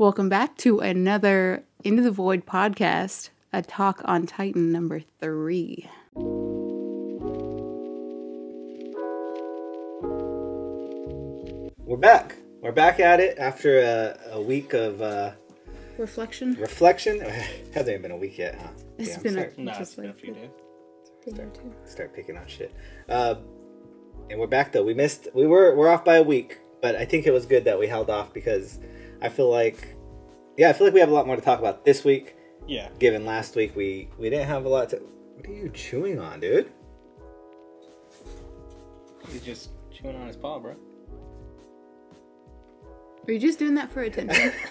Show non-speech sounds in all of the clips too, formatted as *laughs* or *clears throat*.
Welcome back to another Into the Void podcast, a talk on Titan number three. We're back. We're back at it after a, a week of uh, Reflection. reflection. *laughs* Hasn't even been a week yet, huh? It's Yeah, been start, a, No, just it's been a like few the days. day or two. start picking on shit. Uh, and we're back though. We missed. We were we're off by a week, but I think it was good that we held off because I feel like, yeah, I feel like we have a lot more to talk about this week. Yeah. Given last week we we didn't have a lot to. What are you chewing on, dude? He's just chewing on his paw, bro. Are you just doing that for attention? *laughs*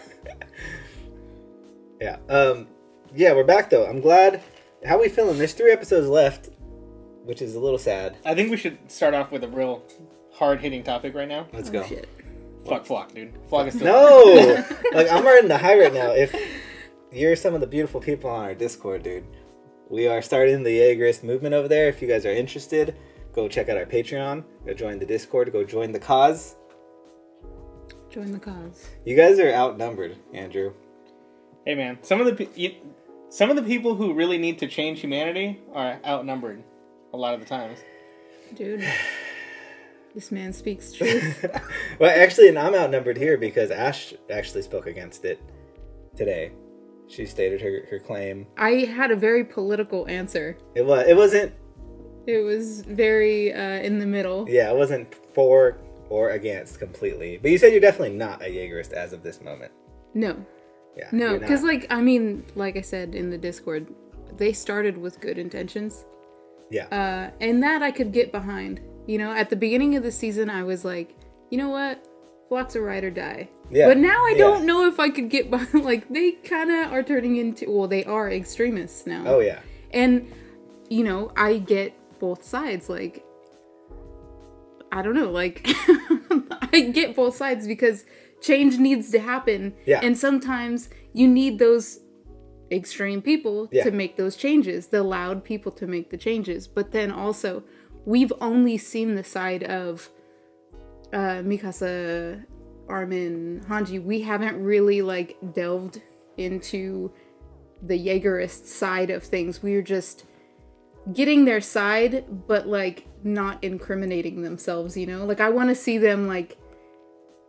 Yeah. Um. Yeah, we're back though. I'm glad. How we feeling? There's three episodes left, which is a little sad. I think we should start off with a real hard hitting topic right now. Let's Oh, go. shit. Fuck Floch, dude. Floch is still No, like I'm *laughs* riding the high right now. If you're some of the beautiful people on our Discord, dude, we are starting the Yeagerist movement over there. If you guys are interested, go check out our Patreon. Go join the Discord. Go join the cause. Join the cause. You guys are outnumbered, Andrew. Hey man, some of the pe- you, some of the people who really need to change humanity are outnumbered a lot of the times. Dude. *sighs* *laughs* This man speaks truth. *laughs* well, actually, and I'm outnumbered here because Ash actually spoke against it today. She stated her, her claim. I had a very political answer. It was it wasn't It was very uh, in the middle. yeah it wasn't for or against completely. But you said you're definitely not a Yeagerist as of this moment. No. Yeah. No, because like I mean, like I said in the Discord, they started with good intentions, yeah. uh, and that I could get behind. You know, at the beginning of the season, I was like, you know what, Floch's a ride or die. Yeah, But now I yeah. don't know if I could get by. *laughs* Like they kind of are turning into, well, they are extremists now. oh yeah. And you know, I get both sides. Like I don't know, like *laughs* I get both sides because change needs to happen. Yeah. And sometimes you need those extreme people Yeah. to make those changes, the loud people to make the changes. But then also, we've only seen the side of uh Mikasa, Armin, Hanji. We haven't really like delved into the Yeagerist side of things. We're just getting their side, but like not incriminating themselves, you know? Like I want to see them like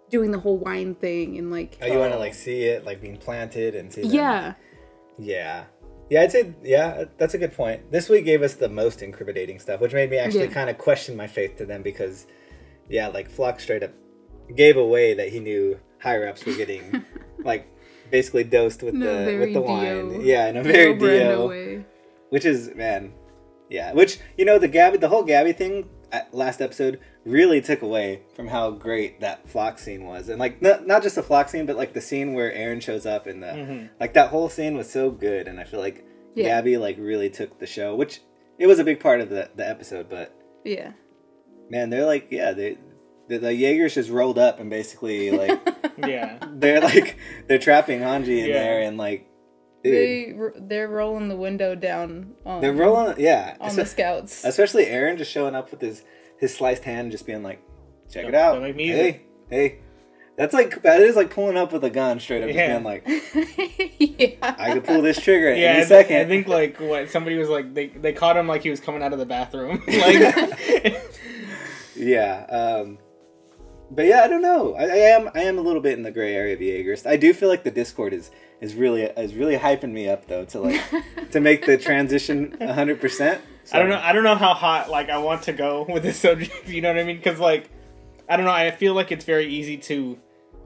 doing the whole wine thing and like Oh, you want to like see it like being planted and see. them- yeah. Yeah. Yeah, I'd say yeah, that's a good point. This week gave us the most incriminating stuff, which made me actually Yeah. kind of question my faith to them because, yeah, like Floch straight up gave away that he knew higher ups were getting *laughs* like basically dosed with In the with the Dio- wine. Yeah, in a very Dio Dio, which is man, yeah. Which you know the Gabby, the whole Gabby thing last episode really took away from how great that Floch scene was, and like not not just the Floch scene, but like the scene where Eren shows up and the mm-hmm. like that whole scene was so good, and I feel like Yeah. Gabby like really took the show, which it was a big part of the the episode, but Yeah. man, they're like yeah they. The, the Yeagers just rolled up and basically like *laughs* Yeah. they're like they're trapping Hanji in Yeah. there and like dude, They they're rolling the window down on they're rolling yeah on Espe- the scouts. Especially Eren just showing up with his his sliced hand, and just being like, "Check Don't- it out, don't make me hey, hey." That's like that is like pulling up with a gun straight up, just being like, *laughs* yeah. "I could pull this trigger at Yeah, I, any th- second. I think like what somebody was like they they caught him like he was coming out of the bathroom. *laughs* like *laughs* yeah. Um, but yeah, I don't know. I, I am I am a little bit in the gray area of Yeagerist. I do feel like the Discord is is really is really hyping me up though to like *laughs* to make the transition hundred percent. I don't know. I don't know how hot like I want to go *laughs* with this subject. You know what I mean? Because like I don't know. I feel like it's very easy to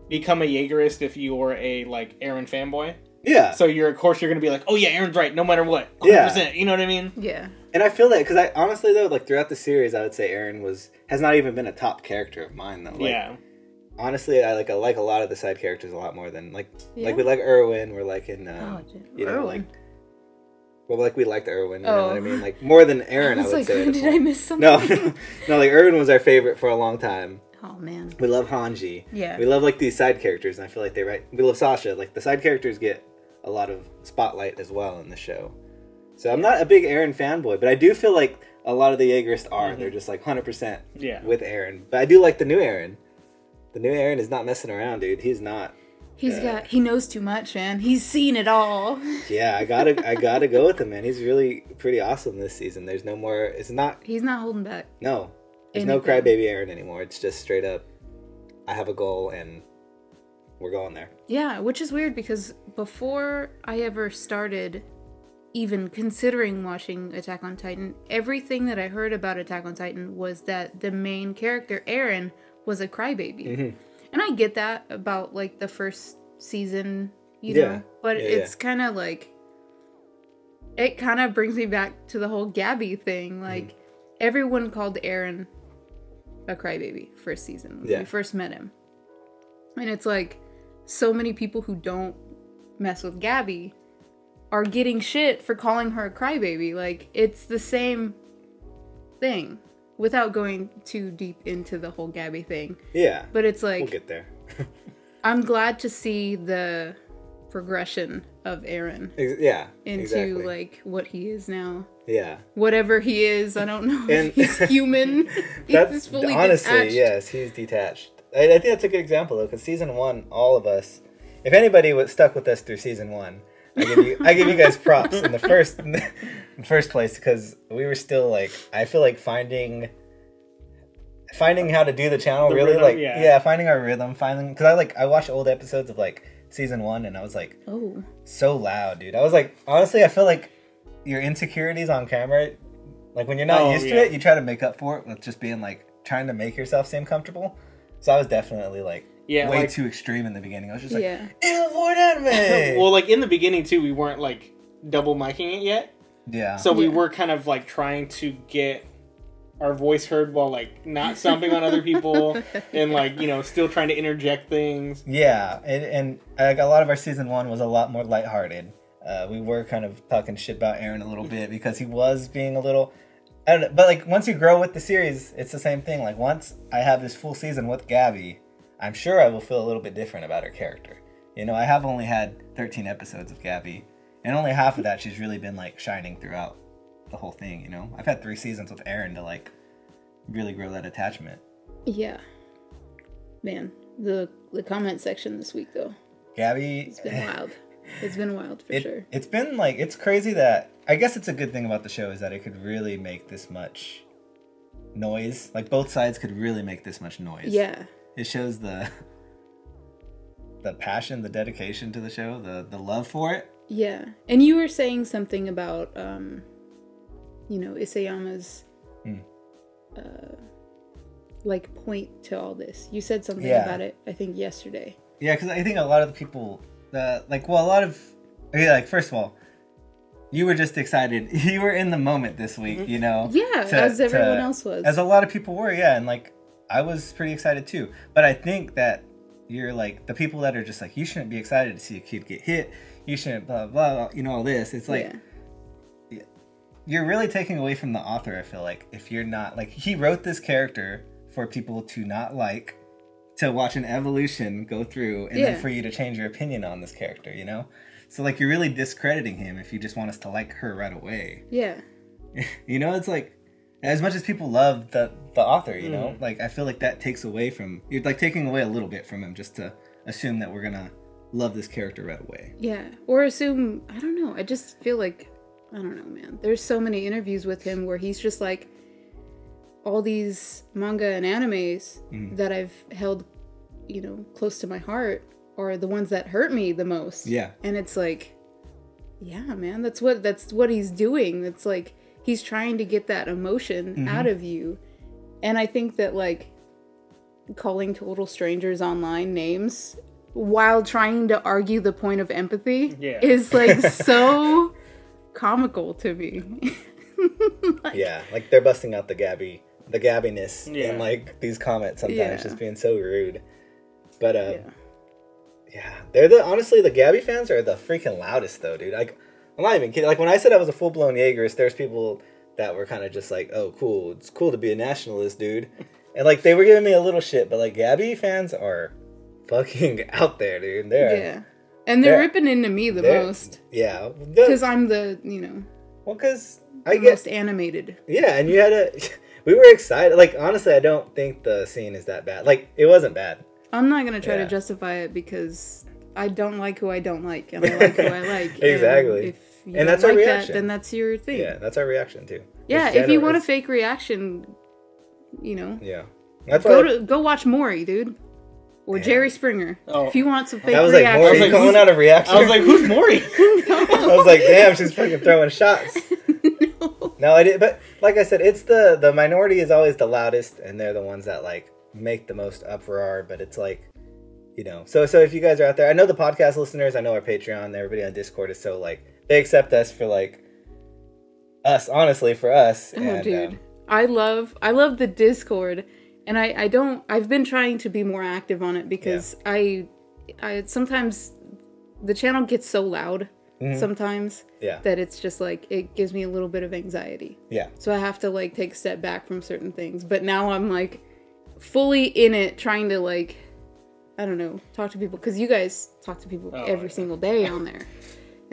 become a Yeagerist if you're a like Eren fanboy. Yeah. So you're of course you're gonna be like, oh yeah, Eren's right, no matter what. 100%, Yeah. You know what I mean? yeah. And I feel that because I honestly though, like throughout the series, I would say Eren was has not even been a top character of mine though. Like, yeah. Honestly, I like I like a lot of the side characters a lot more than like Yeah? like we like Erwin. We're like in um, Oh, you know Erwin. like well like we liked Erwin. You know what I Oh. mean? Like more than Eren, I I, was would like, say. at a did I miss *laughs* something? No, *laughs* no, no. Like Erwin was our favorite for a long time. Oh man. We love Hanji. Yeah. We love like these side characters, and I feel like they write. We love Sasha. Like the side characters get a lot of spotlight as well in the show. So I'm not a big Eren fanboy, but I do feel like a lot of the Yeagerists are. They're just like 100% Yeah. with Eren. But I do like the new Eren. The new Eren is not messing around, dude. He's not. He's Yeah. got he knows too much, man. He's seen it all. *laughs* Yeah, I gotta I gotta go with him, man. He's really pretty awesome this season. There's no more. It's not He's not holding back. no. There's no crybaby Eren anymore. It's just straight up. I have a goal and we're going there. Yeah, which is weird because before I ever started even considering watching Attack on Titan, everything that I heard about Attack on Titan was that the main character, Eren, was a crybaby. Mm-hmm. And I get that about like the first season, you Yeah. know, but Yeah, it's kind of like it kind of brings me back to the whole Gabby thing. Mm-hmm. Like everyone called Eren a crybaby first season when Yeah. we first met him. And it's like so many people who don't mess with Gabby are getting shit for calling her a crybaby. Like it's the same thing without going too deep into the whole Gabby thing. Yeah, But it's like we'll get there. *laughs* I'm glad to see the progression of Eren Ex- yeah, into exactly. like what he is now. yeah. Whatever he is, I don't know. And- he's *laughs* human. *laughs* That's fully honestly, detached. yes, he's detached. I, I think that's a good example though, because season one, all of us, if anybody was stuck with us through season one, I give you, I give you guys props in the first, *laughs* in the first place, because we were still like, I feel like finding, finding how to do the channel The really, rhythm, like, yeah. yeah. finding our rhythm, finding, because I like, I watched old episodes of like season one, and I was like, Oh, so loud, dude. I was like, honestly, I feel like your insecurities on camera, like when you're not Oh, used to it, you try to make up for it with just being like trying to make yourself seem comfortable. So I was definitely like Yeah, way like- too extreme in the beginning. I was just like, yeah. *laughs* avoid anime. *laughs* well, like in the beginning too, we weren't like double micing it yet, yeah. so we Yeah. were kind of like trying to get our voice heard while like not stomping on other people *laughs* and like you know still trying to interject things. Yeah, and, and like a lot of our season one was a lot more lighthearted. Uh, we were kind of talking shit about Eren a little bit because he was being a little. I don't know, but like once you grow with the series, it's the same thing. Like once I have this full season with Gabby, I'm sure I will feel a little bit different about her character. You know, I have only had 13 episodes of Gabby, and only half of that she's really been like shining throughout the whole thing. You know, I've had three seasons with Eren to like really grow that attachment. Yeah. Man, the the comment section this week though, Gabby, it's been wild. It's been wild for *laughs* it, sure. It's been like it's crazy that I guess it's a good thing about the show is that it could really make this much noise. Like both sides could really make this much noise. Yeah. It shows the the passion, the dedication to the show, the the love for it. Yeah. And you were saying something about um you know, Isayama's Hmm. uh like point to all this. You said something Yeah. about it I think yesterday. Yeah, because I think a lot of the people, uh, like, well, a lot of, okay, like, first of all, you were just excited. *laughs* You were in the moment this week, you know. Yeah, to- as everyone to- else was. As a lot of people were, yeah, and like I was pretty excited too. But I think that you're like the people that are just like you shouldn't be excited to see a kid get hit. You shouldn't blah blah. blah you know all this. It's like yeah. you're really taking away from the author. I feel like if you're not like he wrote this character for people to not like, to watch an evolution go through, and Yeah. then for you to change your opinion on this character. You know. So like you're really discrediting him if you just want us to like her right away. Yeah. *laughs* you know it's like as much as people love the the author you know like i feel like that takes away from you're like taking away a little bit from him just to assume that we're gonna love this character right away Yeah. Or assume, I don't know. I just feel like, I don't know, man. There's so many interviews with him where he's just like, all these manga and animes Mm-hmm. that I've held, you know, close to my heart are the ones that hurt me the most. Yeah. And it's like, yeah, man, that's what that's what he's doing. It's like he's trying to get that emotion Mm-hmm. out of you. And I think that like calling total strangers online names while trying to argue the point of empathy Yeah. is like *laughs* so comical to me. *laughs* yeah like they're busting out the gabby the gabbiness Yeah. in like these comments sometimes Yeah. just being so rude but um Yeah. yeah. they're the honestly the gabby fans are the freaking loudest though dude like i'm not even kidding like when i said i was a full-blown yeagerist there's people that were kind of just like oh cool it's cool to be a nationalist dude and like they were giving me a little shit but like gabby fans are fucking *laughs* out there dude they're Yeah. And they're They're- ripping into me the most yeah because I'm the, you know, well because i the get most animated. Yeah, and you had a. *laughs* We were excited. Like honestly, I don't think the scene is that bad. Like it wasn't bad. I'm not gonna try Yeah. to justify it because I don't like who I don't like, and I like who I *laughs* like. Exactly. And you And don't that's our like reaction. that, then that's your thing. Yeah, that's our reaction too. Yeah, if you want a fake reaction, you know, Yeah. That's go why to go watch Maury, dude, or Yeah. Jerry Springer. Oh. If you want some fake that was like reaction, more was like, coming who's- out of reaction. I was like, who's Maury? *laughs* *laughs* I was like, damn, she's fucking throwing shots. *laughs* no. No, I did, but like I said, it's the the minority is always the loudest, and they're the ones that like make the most uproar. But it's like, you know, so so if you guys are out there, I know the podcast listeners, I know our Patreon, everybody on Discord is so like they accept us for like us, honestly, for us. Oh, and, dude, um, I love I love the Discord, and I I don't I've been trying to be more active on it because I I sometimes the channel gets so loud Mm-hmm. sometimes yeah, that it's just like it gives me a little bit of anxiety. yeah, So I have to like take a step back from certain things. But now I'm like fully in it, trying to like, I don't know, talk to people because you guys talk to people Oh, every yeah. single day on there,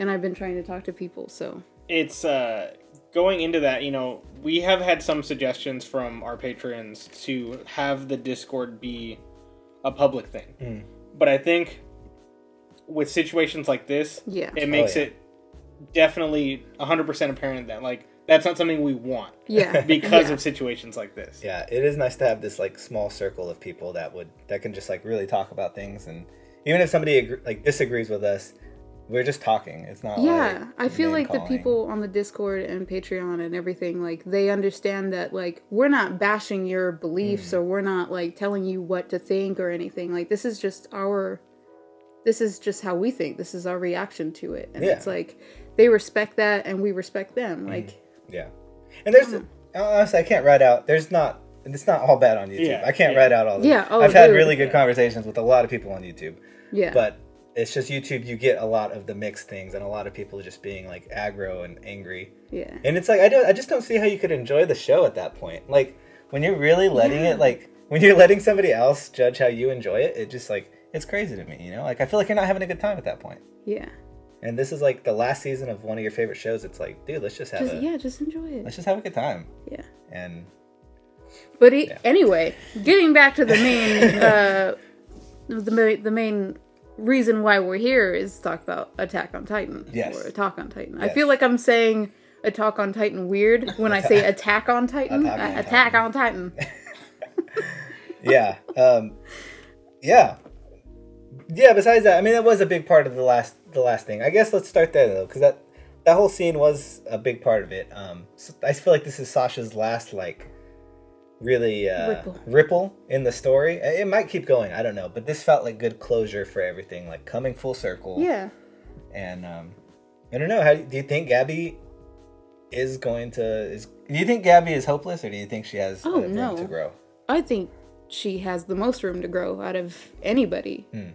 and I've been trying to talk to people. So it's uh going into that you know we have had some suggestions from our patrons to have the discord be a public thing Mm. but i think with situations like this Yeah. it makes Oh, yeah. it definitely 100% apparent that like that's not something we want yeah, *laughs* because yeah. of situations like this yeah. It is nice to have this like small circle of people that would that can just like really talk about things, and even if somebody agree, like disagrees with us, we're just talking. It's not. Yeah, like, I feel like the people on the Discord and Patreon and everything, like they understand that like we're not bashing your Mm. beliefs or we're not like telling you what to think or anything. Like this is just our this is just how we think. This is our reaction to it. And Yeah. it's like they respect that and we respect them. Like Yeah, and there's honestly, I can't write out. There's not. It's not all bad on YouTube. Yeah, I can't yeah. write out all. The, Yeah, oh, I've had dude. really good conversations with a lot of people on YouTube, yeah. but it's just YouTube. You get a lot of the mixed things, and a lot of people just being like aggro and angry. yeah. And it's like I don't. I just don't see how you could enjoy the show at that point. Like when you're really letting Yeah. it, like when you're letting somebody else judge how you enjoy it, it just like it's crazy to me. You know, like I feel like you're not having a good time at that point. Yeah. And this is like the last season of one of your favorite shows. It's like, dude, let's just have Just a yeah, just enjoy it. let's just have a good time. Yeah. And But it, Yeah. anyway, getting back to the main, *laughs* uh, the the main reason why we're here is to talk about Attack on Titan Yes. or Attack on Titan. I feel like I'm saying Attack on Titan weird when I say Attack on Titan. Attack on Attack Titan. on Titan. *laughs* yeah, um, yeah, yeah. Besides that, I mean, that was a big part of the last the last thing. I guess let's start there though, because that that whole scene was a big part of it. Um, so I feel like this is Sasha's last like really uh, Ripple. ripple in the story. It might keep going. I don't know, but this felt like good closure for everything, like coming full circle. Yeah. And um, I don't know. How do you think Gabby is going to? Is do you think Gabby is hopeless, or do you think she has Oh, room no. to grow? I think she has the most room to grow out of anybody. Hmm.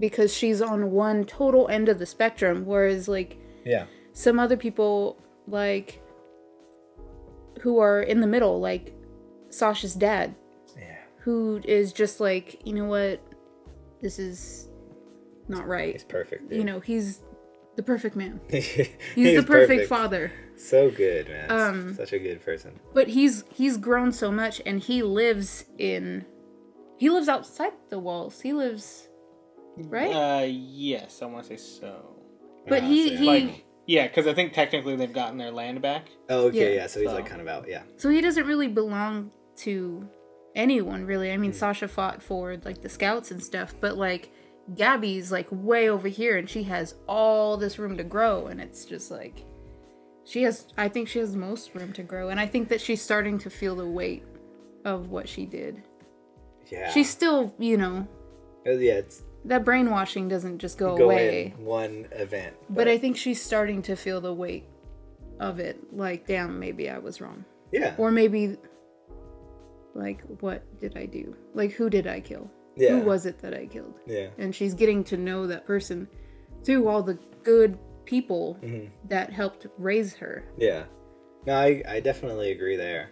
Because she's on one total end of the spectrum, whereas like Yeah. some other people like who are in the middle, like Sasha's dad, Yeah. who is just like, you know what, this is not right. He's perfect. You know, he's the perfect man. *laughs* he's, He's, the perfect, father. So good, man. Um, Such a good person. But he's he's grown so much and he lives in he lives outside the walls. He lives right? uh yes i want to say so but Ah, he so- he like yeah because i think technically they've gotten their land back Oh, okay, yeah. yeah. So he's So- like kind of out. Yeah. So he doesn't really belong to anyone, really. I mean, Sasha fought for like the scouts and stuff, but like Gabby's like way over here, and she has all this room to grow, and it's just like she has. I think she has most room to grow, and I think that she's starting to feel the weight of what she did. Yeah. She's still, you know, Uh, yeah. It's that brainwashing doesn't just go, go away, in one event. but I think she's starting to feel the weight of it. Like, damn, maybe I was wrong. yeah. Or maybe, like, what did I do? Like, who did I kill? Yeah. Who was it that I killed? yeah. And she's getting to know that person through all the good people Mm-hmm. that helped raise her. Yeah. No, I, I definitely agree there.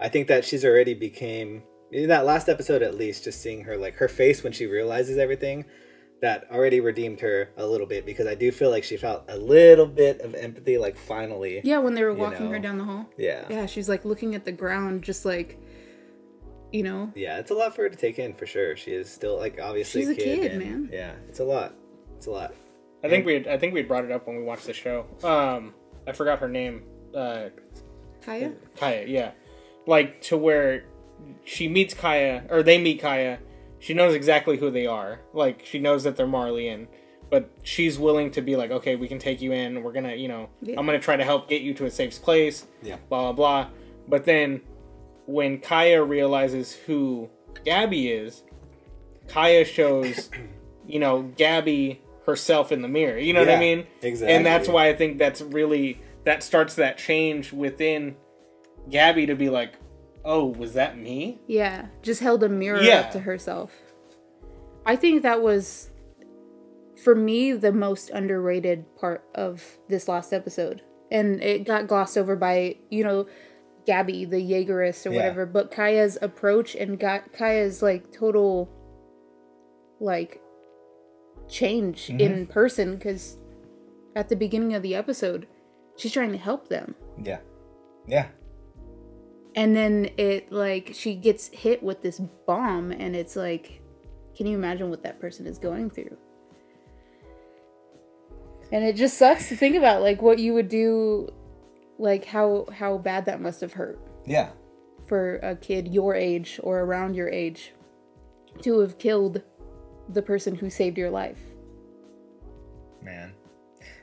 I think that she's already became in that last episode at least, just seeing her like her face when she realizes everything, that already redeemed her a little bit because I do feel like she felt a little bit of empathy, like finally. Yeah, when they were walking her down the hall. Yeah. Yeah, she's like looking at the ground, just like, you know, Yeah, it's a lot for her to take in for sure. She is still like obviously She's a kid, and- man. Yeah, it's a lot. It's a lot. I think we had, I think we had brought it up when we watched the show. Um, I forgot her name. Uh, Kaya? Kaya, yeah. Like to where she meets Kaya or they meet Kaya. She knows exactly who they are. Like she knows that they're Marleyan, but she's willing to be like, okay, we can take you in. We're gonna, you know, Yeah. I'm gonna try to help get you to a safe place. Yeah. Blah blah blah. But then when Kaya realizes who Gabby is, Kaya shows, *clears throat* you know, Gabby herself in the mirror. You know what I mean? exactly. And that's why I think that's really that starts that change within Gabby to be like, "Oh, was that me?" Yeah, just held a mirror Yeah. up to herself. I think that was, for me, the most underrated part of this last episode. And it got glossed over by, you know, Gabby, the Yeagerist or Yeah. whatever. But Kaya's approach and got Kaya's, like, total, like, change Mm-hmm. in person. Because at the beginning of the episode, she's trying to help them. Yeah. Yeah. and then it like she gets hit with this bomb and it's like can you imagine what that person is going through and it just sucks to think about like what you would do like how how bad that must have hurt Yeah. for a kid your age or around your age to have killed the person who saved your life Man.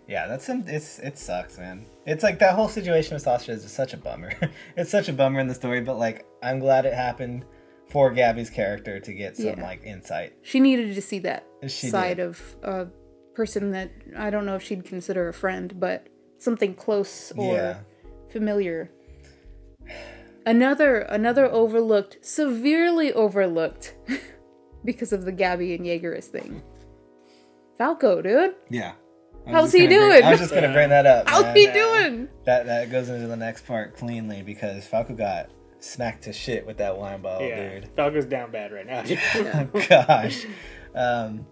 Yeah, that's some it's it sucks, man. It's like that whole situation with Sasha is just such a bummer. *laughs* it's such a bummer in the story, but like I'm glad it happened for Gabby's character to get some Yeah. like insight. she needed to see that She side did. of a person that i don't know if she'd consider a friend but something close or Yeah. Familiar another another overlooked severely overlooked *laughs* because of the gabby and yeagerist thing falco dude Yeah. How's he gonna bring- doing? I was just gonna bring that up. how's man. he doing That that goes into the next part cleanly because Falco got smacked to shit with that wine bottle, yeah, dude. Falco's down bad right now. oh *laughs* *laughs* gosh. Um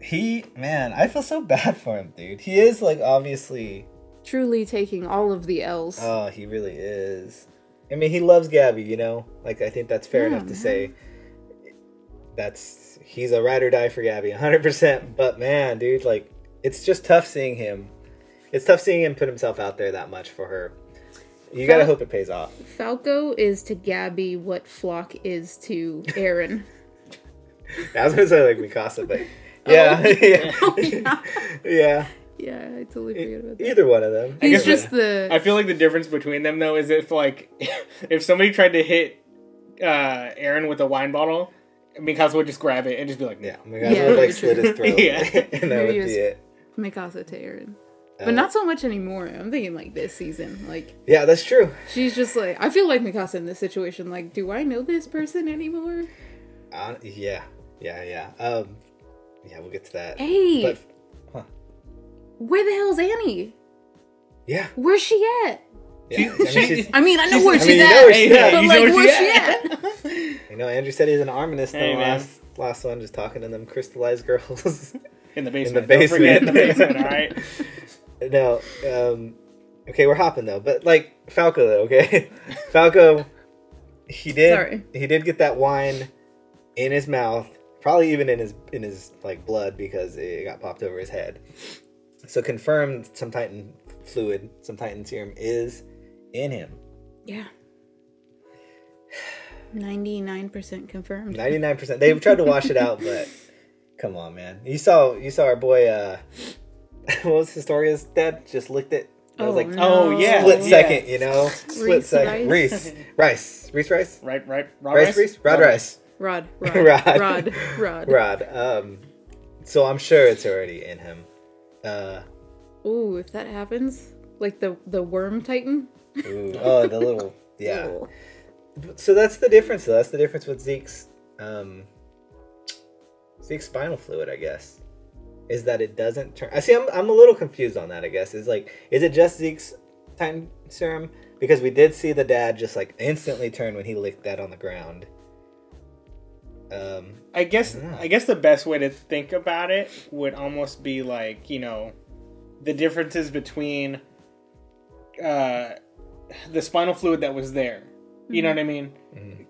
he man, I feel so bad for him, dude. He is like obviously truly taking all of the l's Oh, he really is. I mean, he loves Gabby, you know? Like, I think that's fair Yeah, enough to man. say. That's, he's a ride or die for Gabby, 100%. But man, dude, like, it's just tough seeing him. It's tough seeing him put himself out there that much for her. You gotta hope it pays off. falco is to gabby what floch is to *laughs* eren I was gonna say, like, Mikasa, but. Oh, *laughs* yeah, yeah. Oh, yeah. *laughs* yeah. Yeah i totally forgot about that Either one of them. he's guess just the I feel like the difference between them though is if like *laughs* if somebody tried to hit uh Eren with a wine bottle, Mikasa would just grab it and just be like, Yeah, Mikasa Yeah. would, like, slit his *laughs* throat. Yeah. *laughs* and that would Maybe be it. mikasa to eren Uh, but not so much anymore i'm thinking like this season like Yeah, that's true. She's just like I feel like Mikasa in this situation. Like, do I know this person anymore? Uh, yeah, yeah, yeah. Um, yeah, we'll get to that. Hey, But huh. Where the hell's Annie? yeah, Where's she at? yeah. I mean, she's, I mean, I know where I she's mean, at, she's at. but like, where's she she at? you *laughs* know, Andrew said he's an arminist. Hey, the man. last last one, just talking to them crystallized girls. in the basement. In the Don't in the basement. basement, *laughs* all right? no, um, okay, we're hopping though. But like Falco, though, okay, *laughs* Falco, he did Sorry. he did get that wine in his mouth, probably even in his in his like blood because it got popped over his head. So confirmed, some Titan fluid, some Titan serum is in him. Yeah, ninety nine percent confirmed. Ninety nine percent. They've tried to wash it out, but *laughs* come on, man. You saw you saw our boy. uh *laughs* What was Historia's dad? Just licked it. It was Oh, like no. Oh, yeah. split Yeah. second, you know, split Reese second. Rice? Reese, Rice, Reese, Rice, Right, right, Rob Rice, Reese, Rod, Rice, Rod, *laughs* Rod, Rod. Rod, Rod. Rod. Um, so I'm sure it's already in him. Uh, Ooh, if that happens, like the the worm titan. ooh, oh, the little *laughs* yeah. Ew. So that's the difference, though. That's the difference with Zeke's um, Zeke's spinal fluid, I guess, is that it doesn't turn. I see. I'm, I'm a little confused on that. I guess is like, is it just Zeke's Titan serum? Because we did see the dad just like instantly turn when he licked that on the ground. Um, I guess Yeah. I guess the best way to think about it would almost be like you know the differences between uh, the spinal fluid that was there. You know what I mean?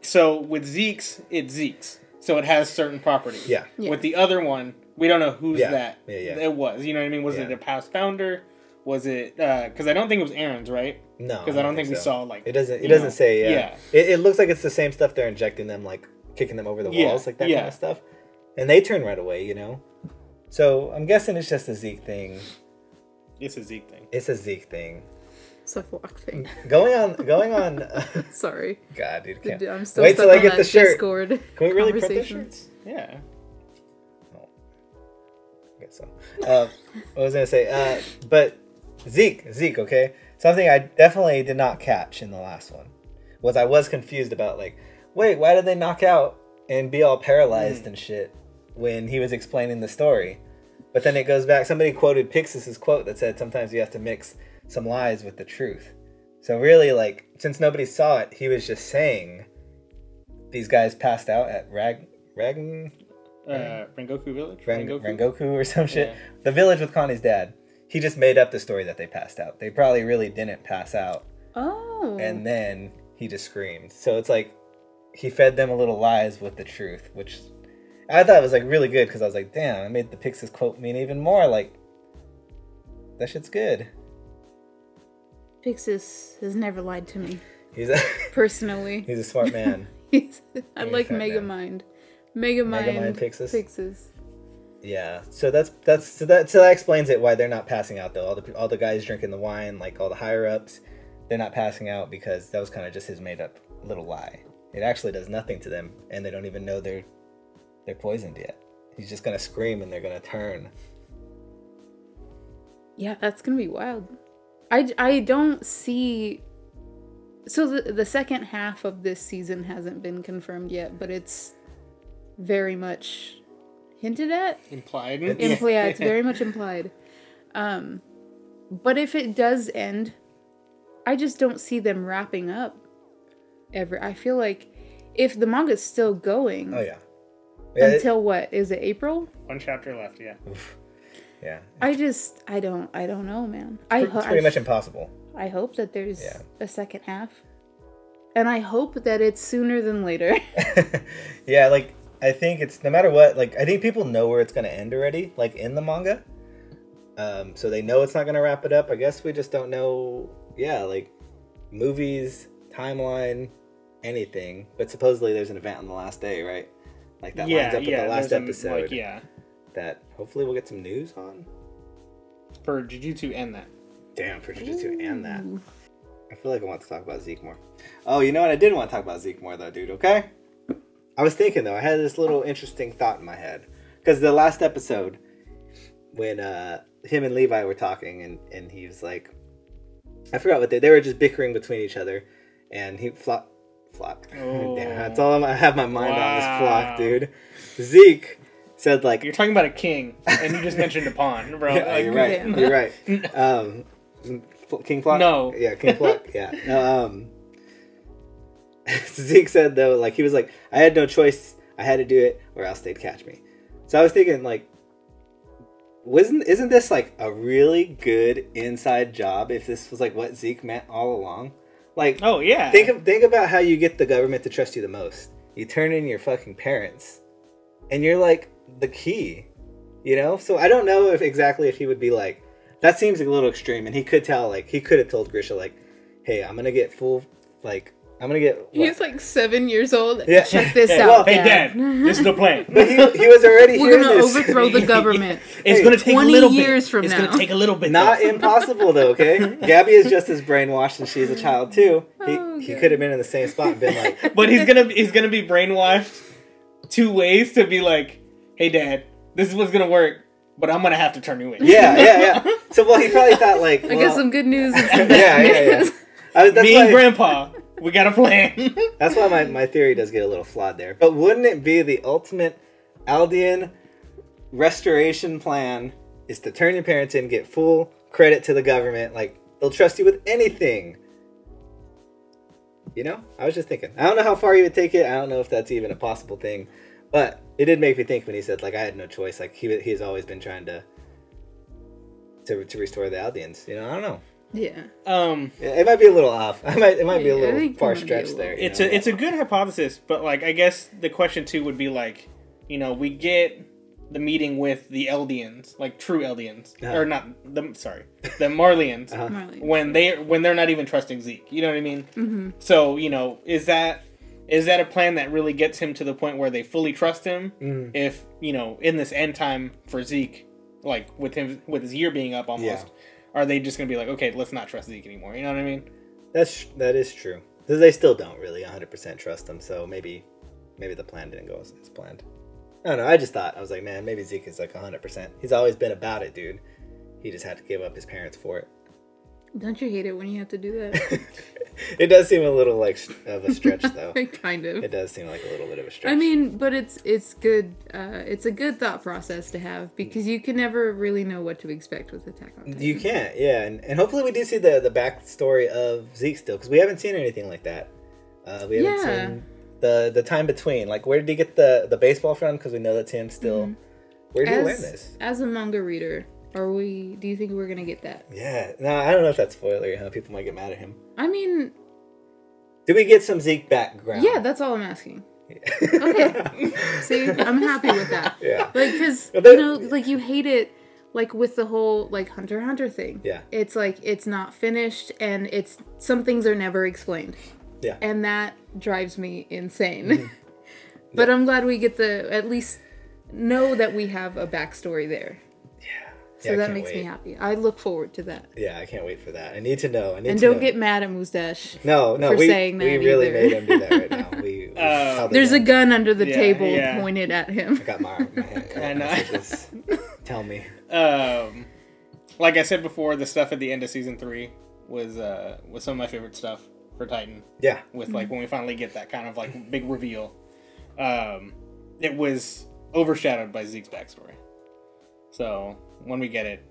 So with Zeke's, it's Zeke's, so it has certain properties. yeah, Yeah. With the other one, We don't know who's Yeah. that. Yeah, yeah. It was. You know what I mean? Was it Yeah. a past founder? Was it? Because I don't think it was Eren's, right? No, Because I don't think we so. saw like It doesn't. It doesn't know, say. Yeah. yeah. It, it looks like it's the same stuff they're injecting them, like kicking them over the Yeah, walls, like that yeah. kind of stuff. And they turn right away, you know. So I'm guessing it's just a Zeke thing. It's a Zeke thing. It's a Zeke thing. It's a floch thing. Going on. Going on. *laughs* Sorry. God, dude, can't. I'm still Wait till I get the shirt. Discord Can we really print the shirts? Yeah. Oh, I guess so. Uh, what was I gonna say? Uh, but Zeke, Zeke, okay. Something I definitely did not catch in the last one was I was confused about like, wait, why did they knock out and be all paralyzed and shit when he was explaining the story? But then it goes back. Somebody quoted Pixis's quote that said sometimes you have to mix some lies with the truth. So really, like, since nobody saw it, he was just saying these guys passed out at Rag Rag Uh, Rengoku Village. Ren- Rengoku. Rengoku or some shit. Yeah. The village with Connie's dad. He just made up the story that they passed out. They probably really didn't pass out, Oh. and then he just screamed. So it's like he fed them a little lies with the truth, which I thought was like really good because I was like, damn, I made the Pixis quote mean even more. Like that shit's good. Pixis has never lied to me He's a *laughs* personally. he's a smart man. *laughs* He's, I He's like Mega man. Mind. Mega Mind. Megamind Pixis? Pixis. Yeah, so that's that's so that so that explains it why they're not passing out though. All the all the guys drinking the wine, like all the higher ups, they're not passing out because that was kind of just his made up little lie. It actually does nothing to them, and they don't even know they're they're poisoned yet. He's just gonna scream and they're gonna turn. Yeah, that's gonna be wild. I, I don't see. So the the second half of this season hasn't been confirmed yet, but it's very much hinted at. Implied. Impl- yeah, it's very *laughs* much implied. Um, but if it does end, I just don't see them wrapping up. Ever, I feel like if the manga's still going Oh yeah, yeah, it- until what is it April? One chapter left. Yeah. yeah. I just I don't I don't know, man. I It's ho- pretty I much impossible. I hope that there's Yeah. a second half. And I hope that it's sooner than later. *laughs* *laughs* yeah, like I think it's no matter what. Like I think people know where it's gonna end already, like in the manga. Um, so they know it's not gonna wrap it up. I guess we just don't know. Yeah, like movies, timeline, anything. But supposedly there's an event on the last day, right? Like that yeah. lines up with the last there's a- episode. Like, yeah. That hopefully we'll get some news on. For Jujutsu and that. Damn, for Jujutsu and that. I feel like I want to talk about Zeke more. Oh, you know what? I did want to talk about Zeke more, though, dude. Okay. I was thinking though. I had this little interesting thought in my head because the last episode, when uh, him and Levi were talking, and and he was like, I forgot what they they were just bickering between each other, and he floch floch. *laughs* Oh. Damn, that's all I'm, I have my mind on is floch, dude. Zeke said like You're talking about a king, and you just mentioned a pawn, bro. *laughs* yeah, Like, you're right. damn. You're right. *laughs* Um, King Floch. No. Yeah, King Floch. Yeah. Um, Zeke said though, like he was like, I had no choice. I had to do it, or else they'd catch me. So I was thinking, like, wasn't isn't this like a really good inside job? If this was like what Zeke meant all along, like, Oh yeah. think of, think about how you get the government to trust you the most. You turn in your fucking parents, and you're like the key, you know. So I don't know if exactly if he would be like, that seems a little extreme, and he could tell like he could have told Grisha like, hey, I'm gonna get full like I'm gonna get. what? He's like seven years old. Yeah. Check this Hey, out, well- hey, Dad. Dad, this is the plan. But *laughs* he, he was already We're gonna this. overthrow the government. *laughs* It's Hey, gonna take a 20 little bit. years from it's now. gonna take a little bit. Not though. impossible though, okay? *laughs* Gabby is just as brainwashed and she's a child too. He, Oh, he could have been in the same spot and been like, but he's gonna he's gonna be brainwashed two ways to be like, hey, Dad, this is what's gonna work, but I'm gonna have to turn you in. yeah, yeah, yeah. So well, he probably thought like, I well, got some good news. And some yeah, bad yeah, yeah. news. I, that's Me why, and Grandpa, we got a plan. *laughs* That's why my, my theory does get a little flawed there. But wouldn't it be the ultimate Aldean restoration plan is to turn your parents in, get full credit to the government, like they'll trust you with anything. You know? I was just thinking. I don't know how far you would take it. I don't know if that's even a possible thing. But it did make me think when he said like I had no choice. Like he he's always been trying to to, to restore the Aldeans. You know, I don't know. Yeah. um, Yeah, It might be a little off. *laughs* I might it might be a little far stretched there. it's know? a it's a good hypothesis, but like I guess the question too would be like, you know, we get the meeting with the Eldians, like true Eldians, Uh-huh. or not the sorry, the Marlians, Uh-huh. Marley. when they when they're not even trusting Zeke. You know what I mean? Mm-hmm. So you know, is that is that a plan that really gets him to the point where they fully trust him? Mm. If you know, in this end time for Zeke, like with him with his year being up almost, are they just gonna be like, okay, let's not trust Zeke anymore? You know what I mean? That's that is true. 'Cause they still don't really 100% trust him, so maybe maybe the plan didn't go as, as planned. I don't know. I just thought I was like, man, maybe Zeke is like 100%. He's always been about it, dude. He just had to give up his parents for it. Don't you hate it when you have to do that? *laughs* it does seem a little like of a stretch, *laughs* though. kind of. It does seem like a little bit of a stretch. I mean, but it's it's good. Uh, it's a good thought process to have because you can never really know what to expect with Attack on Titan. you can't, yeah, and, and hopefully we do see the the backstory of Zeke still because we haven't seen anything like that. Uh, we haven't Yeah. seen the the time between. Like, where did he get the the baseball from? Because we know that's him still. Where did he learn this? as a manga reader, are we? Do you think we're gonna get that? Yeah, no, I don't know if that's spoilery. Huh? People might get mad at him. I mean, do we get some Zeke background? yeah, that's all I'm asking. Okay. *laughs* See, I'm happy with that. Yeah. Like, because you know, like you hate it, like with the whole like Hunter Hunter thing. Yeah. It's like it's not finished, and it's some things are never explained, Yeah. and that drives me insane. Mm-hmm. *laughs* but I'm glad we get the at least know that we have a backstory there. So Yeah, that can't makes me happy. I look forward to that. Yeah, I can't wait for that. I need to know. I need And to don't know. get mad at Mustache. no, no. for we saying we that really either. made him do that right now. *laughs* We, we Uh, There's a gun under the Yeah, table yeah. pointed at him. I got my, my hand. *laughs* I know. Just tell me. Um, like I said before, the stuff at the end of season three was uh was some of my favorite stuff for Titan. Yeah. With like when we finally get that kind of like big reveal, um, it was overshadowed by Zeke's backstory. So when we get it,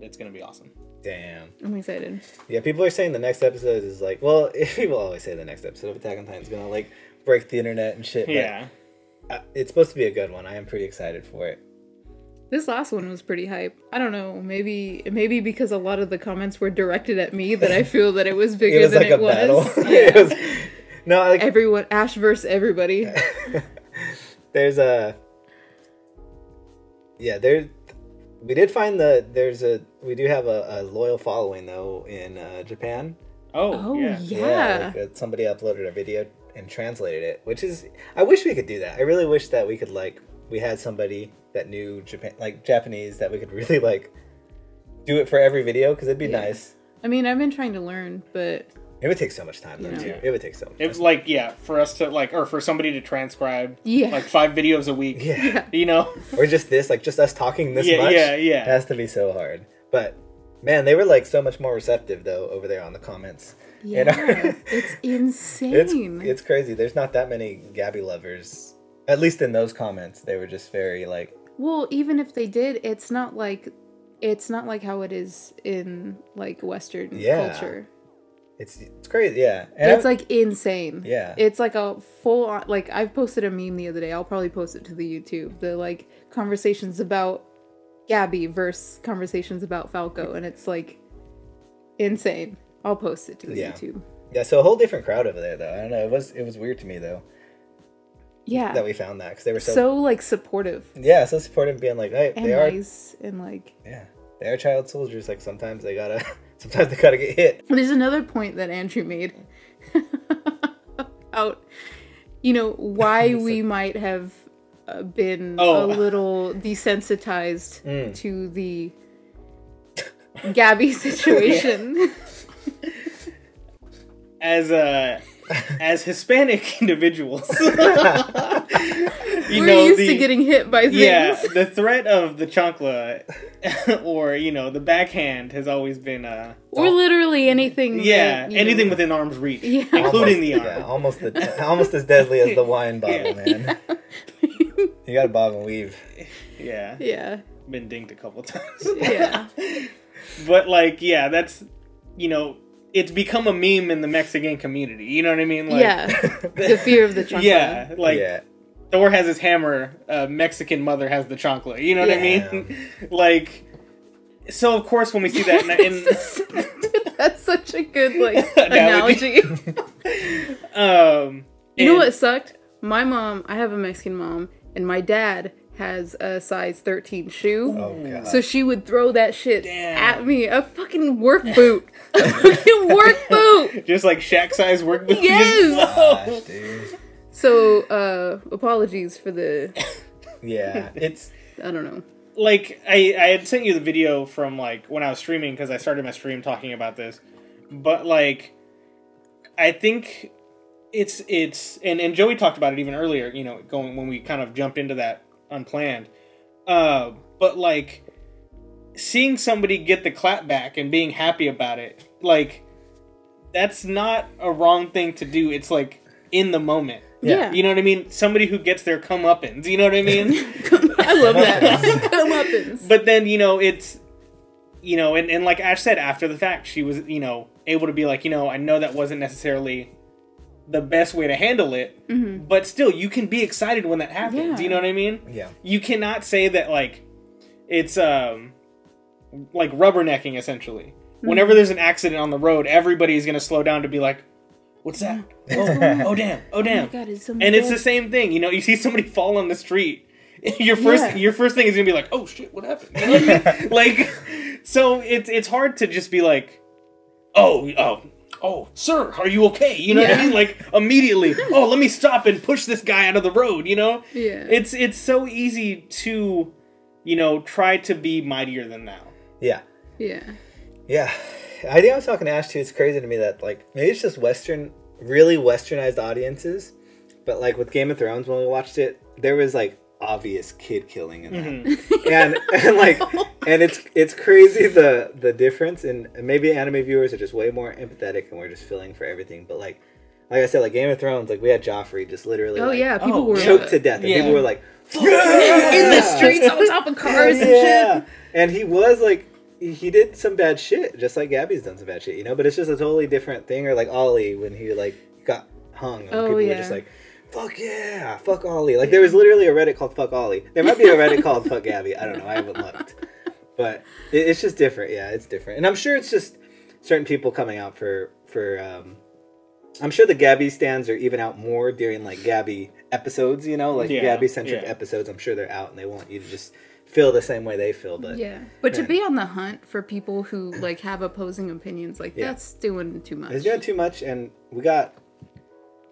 it's gonna be awesome. Damn. I'm excited. Yeah, people are saying the next episode is like, well, *laughs* people always say the next episode of Attack on Titan is gonna like break the internet and shit. Yeah. uh, it's supposed to be a good one. I am pretty excited for it. This last one was pretty hype. I don't know, maybe maybe because a lot of the comments were directed at me that I feel that it was *laughs* bigger It was than like a it was. battle. Yeah. *laughs* it was no, like Everyone, Ash versus everybody. there's a yeah there we did find the there's a we do have a, a loyal following though in uh, japan Oh, Oh yeah. yeah. like, uh, somebody uploaded a video and translated it which is i wish we could do that i really wish that we could like we had somebody that knew japan like japanese that we could *laughs* really like do it for every video because it'd be Yeah. nice I mean, I've been trying to learn, but it would take so much time though Yeah. too it would take so much It was like yeah, for us to like, or for somebody to transcribe Yeah. like five videos a week. yeah *laughs* You know. or just this like just us talking this Yeah, much yeah, yeah. it has to be so hard but man they were like so much more receptive though over there on the comments You know? yeah, *laughs* it's insane. it's it's crazy there's not that many gabby lovers at least in those comments they were just very like well, even if they did, it's not like it's not like how it is in like Western Yeah. culture. It's it's crazy yeah and it's I- like insane. Yeah. It's like a full on like I've posted a meme the other day. I'll probably post it to the YouTube. The like conversations about Gabby versus conversations about Falco and it's like insane. I'll post it to the Yeah. YouTube. yeah so a whole different crowd over there though i don't know it was it was weird to me though Yeah. that we found that because they were so, so, like supportive yeah so supportive being like hey and they are nice and like yeah they are child soldiers like sometimes they gotta *laughs* sometimes they gotta get hit There's another point that Andrew made about, you know, why *laughs* we might have uh, been Oh. a little desensitized *laughs* Mm. to the Gabby *laughs* situation. as uh as Hispanic individuals. You We're used to getting hit by things. yeah, the threat of the chancla *laughs* or you know the backhand has always been uh Or literally anything. yeah that, anything know- within arm's reach, Yeah. including the arm. yeah almost the, almost as deadly as the wine *laughs* bottle Yeah. man *laughs* you gotta bob and weave Yeah, Yeah. been dinged a couple times. Yeah. but like, yeah, that's you know, it's become a meme in the Mexican community. You know what I mean? Like, yeah. The fear of the chancla. yeah, like yeah Thor has his hammer, uh, Mexican mother has the chancla. You know what I mean? *laughs* like, so of course when we see that *laughs* in, in *laughs* That's such a good like Analogy. analogy. um, You know what sucked? My mom, I have a Mexican mom, and my dad has a size 13 shoe. Oh god. So she would throw that shit Damn. at me. A fucking work boot. a fucking work boot. Just like Shaq size work boot. Yes! Gosh, dude. So, uh, apologies for the, *laughs* Yeah, it's *laughs* I don't know. like I, I had sent you the video from like when I was streaming because I started my stream talking about this, but like I think it's it's and and Joey talked about it even earlier. You know, going when we kind of jumped into that unplanned, uh, but like seeing somebody get the clap back and being happy about it, like that's not a wrong thing to do. It's like in the moment. Yeah. You know what I mean? Somebody who gets their comeuppance. You know what I mean? *laughs* I love that. *laughs* Comeuppance. but then you know it's you know and, and like ash said after the fact she was you know able to be like you know i know that wasn't necessarily the best way to handle it but still you can be excited when that happens Mm-hmm. Yeah. you know what i mean yeah. you cannot say that like it's um like rubbernecking essentially Mm-hmm. whenever there's an accident on the road everybody's gonna slow down to be like what's that mm. oh, *laughs* oh damn oh Oh damn my god, is someone and it's the same thing you know you see somebody *laughs* fall on the street *laughs* your first Yeah. your first thing is gonna be like oh shit what happened You know what I mean? like so it's it's hard to just be like oh oh oh sir are you okay you know what i mean like immediately oh let me stop and push this guy out of the road you know Yeah. it's it's so easy to you know try to be mightier than thou Yeah. Yeah. Yeah. I think I was talking to Ash too. It's crazy to me that like maybe it's just Western, really Westernized audiences, but like with Game of Thrones when we watched it, there was like obvious kid killing in that, Mm-hmm. *laughs* and and like *laughs* and it's it's crazy the the difference. And maybe anime viewers are just way more empathetic and we're just feeling for everything. But like like I said, like Game of Thrones, like we had Joffrey just literally Oh like, yeah, people Oh, were choked to death, and Yeah. people were like *laughs* in the streets on top of cars and shit. yeah. And he was like, he he did some bad shit, just like Gabby's done some bad shit, you know. But it's just a totally different thing. Or like Ollie when he like got hung, and Oh, people were just like, "Fuck yeah, fuck Ollie." Like there was literally a Reddit called "Fuck Ollie." There might be a Reddit called "Fuck Gabby." I don't know. I haven't looked, but it, it's just different. Yeah, it's different, and I'm sure it's just certain people coming out for for. um I'm sure the Gabby stands are even out more during like Gabby episodes, you know, like Yeah, Gabby centric yeah. episodes. I'm sure they're out and they want you to just feel the same way they feel. But Yeah, but to be on the hunt for people who like have opposing opinions, like Yeah. that's doing too much. it's doing too much, and we got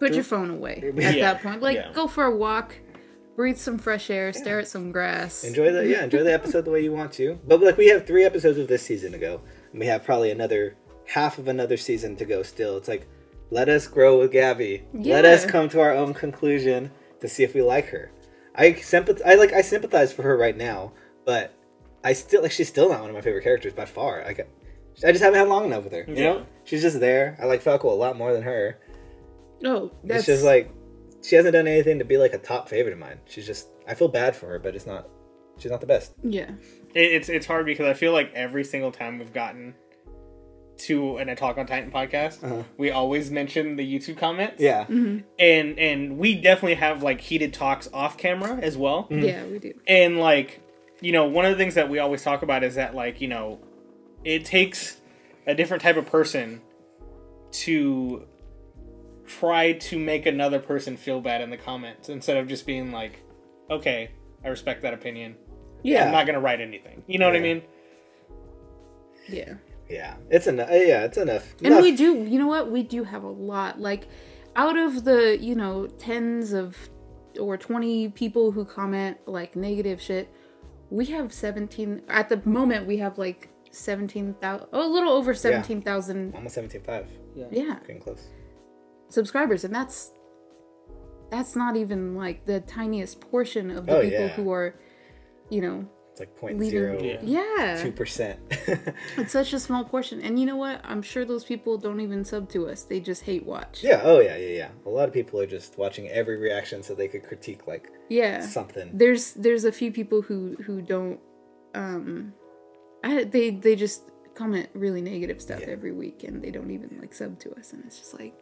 Put your phone away *laughs* at Yeah, that point. Like, yeah. go for a walk, breathe some fresh air, stare at some grass. enjoy the yeah enjoy the episode the way you want to. But like we have three episodes of this season to go, and we have probably another half of another season to go. Still, it's like let us grow with Gabby. Let us come to our own conclusion to see if we like her. I sympathize. I like I sympathize for her right now, but I still like she's still not one of my favorite characters by far. I I just haven't had long enough with her. You Yeah. know, she's just there. I like Falco a lot more than her. Oh, that's It's just like she hasn't done anything to be like a top favorite of mine. She's just I feel bad for her, but it's not. She's not the best. yeah, It, it's it's hard because I feel like every single time we've gotten to an Attack on Titan podcast, Uh-huh. we always mention the YouTube comments. Yeah. Mm-hmm. and and we definitely have like heated talks off camera as well. yeah, we do. And like, you know, one of the things that we always talk about is that like, you know, it takes a different type of person to try to make another person feel bad in the comments instead of just being like, okay, I respect that opinion. Yeah. I'm not gonna write anything. You know what I mean? Yeah, Yeah. It's enough. Yeah, it's enough. and Enough. we do. You know what? We do have a lot. Like, out of the you know tens of or twenty people who comment like negative shit, we have seventeen. At the moment, we have like seventeen thousand. Oh, a little over seventeen thousand. almost seventeen five. Yeah, Getting close. subscribers, and that's that's not even like the tiniest portion of the Oh, people yeah. who are, you know, It's like point leaving. zero Yeah. Yeah, two percent. *laughs* it's such a small portion, and you know what? I'm sure those people don't even sub to us. They just hate watch. Yeah. Oh yeah. Yeah. Yeah. A lot of people are just watching every reaction so they could critique like Yeah. something. There's there's a few people who who don't um I, they they just comment really negative stuff Yeah. every week and they don't even like sub to us and it's just like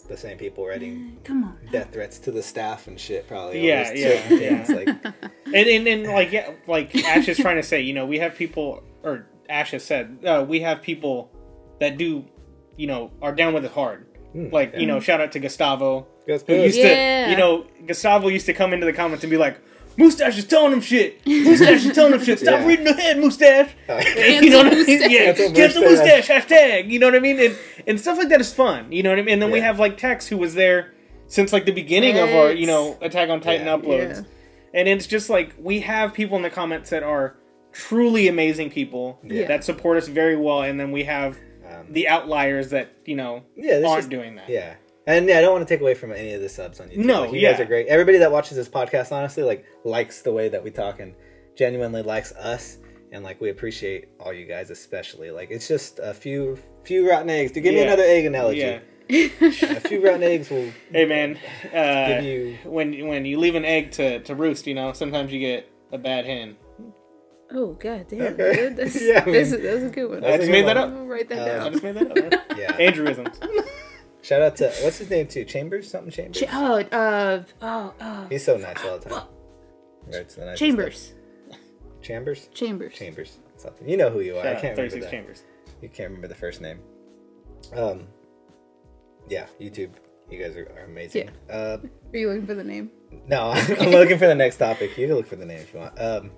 It's the same people writing come on. death threats to the staff and shit. Probably. Yeah, almost yeah, yeah. things, Like *laughs* and, and and like yeah, like Ash is trying to say, you know, we have people, or Ash has said, uh, we have people that do, you know, are down with it hard. like you know, shout out to Gustavo. goes Who used Yeah. to, you know, Gustavo used to come into the comments and be like, Mustache is telling him shit. Mustache is telling him shit. Stop *laughs* Yeah. reading ahead, Mustache. *laughs* Cancel you know what I mean? Mustache. Yeah, Cancel cancel Mustache. mustache hashtag. You know what I mean? And and stuff like that is fun. You know what I mean? And then we have like Tex who was there since like the beginning of our you know Attack on Titan Yeah. uploads. Yeah. And it's just like we have people in the comments that are truly amazing people Yeah. that support us very well, and then we have Um, the outliers that you know Yeah, aren't is- doing that. Yeah. And yeah, I don't want to take away from any of the subs on YouTube. No, like, you yeah. guys are great. Everybody that watches this podcast, honestly, like likes the way that we talk and genuinely likes us. And like we appreciate all you guys, especially. Like it's just a few few rotten eggs. To give me another egg analogy. Yeah. A few rotten eggs will *laughs* Hey man, uh, give you. when when you leave an egg to, to roost, you know sometimes you get a bad hen. Oh god damn, Okay. dude. *laughs* That's, Yeah, I mean- this, is- that's a good one. I just made that up. I'll write that Uh, I just made that up. *laughs* Yeah. Andrewisms. Shout out to what's his name too? Chambers? Something Chambers. Ch- oh, uh, oh, oh. He's so nice all the time. Writes the nicest Chambers. Chambers. Chambers. Chambers. Something. You know who you are. Shout I can't remember 36 that. chambers. You can't remember the first name. Um. Yeah, YouTube. You guys are, are amazing. Uh, Are you looking for the name? no, *laughs* I'm *laughs* looking for the next topic. You can look for the name if you want. Um,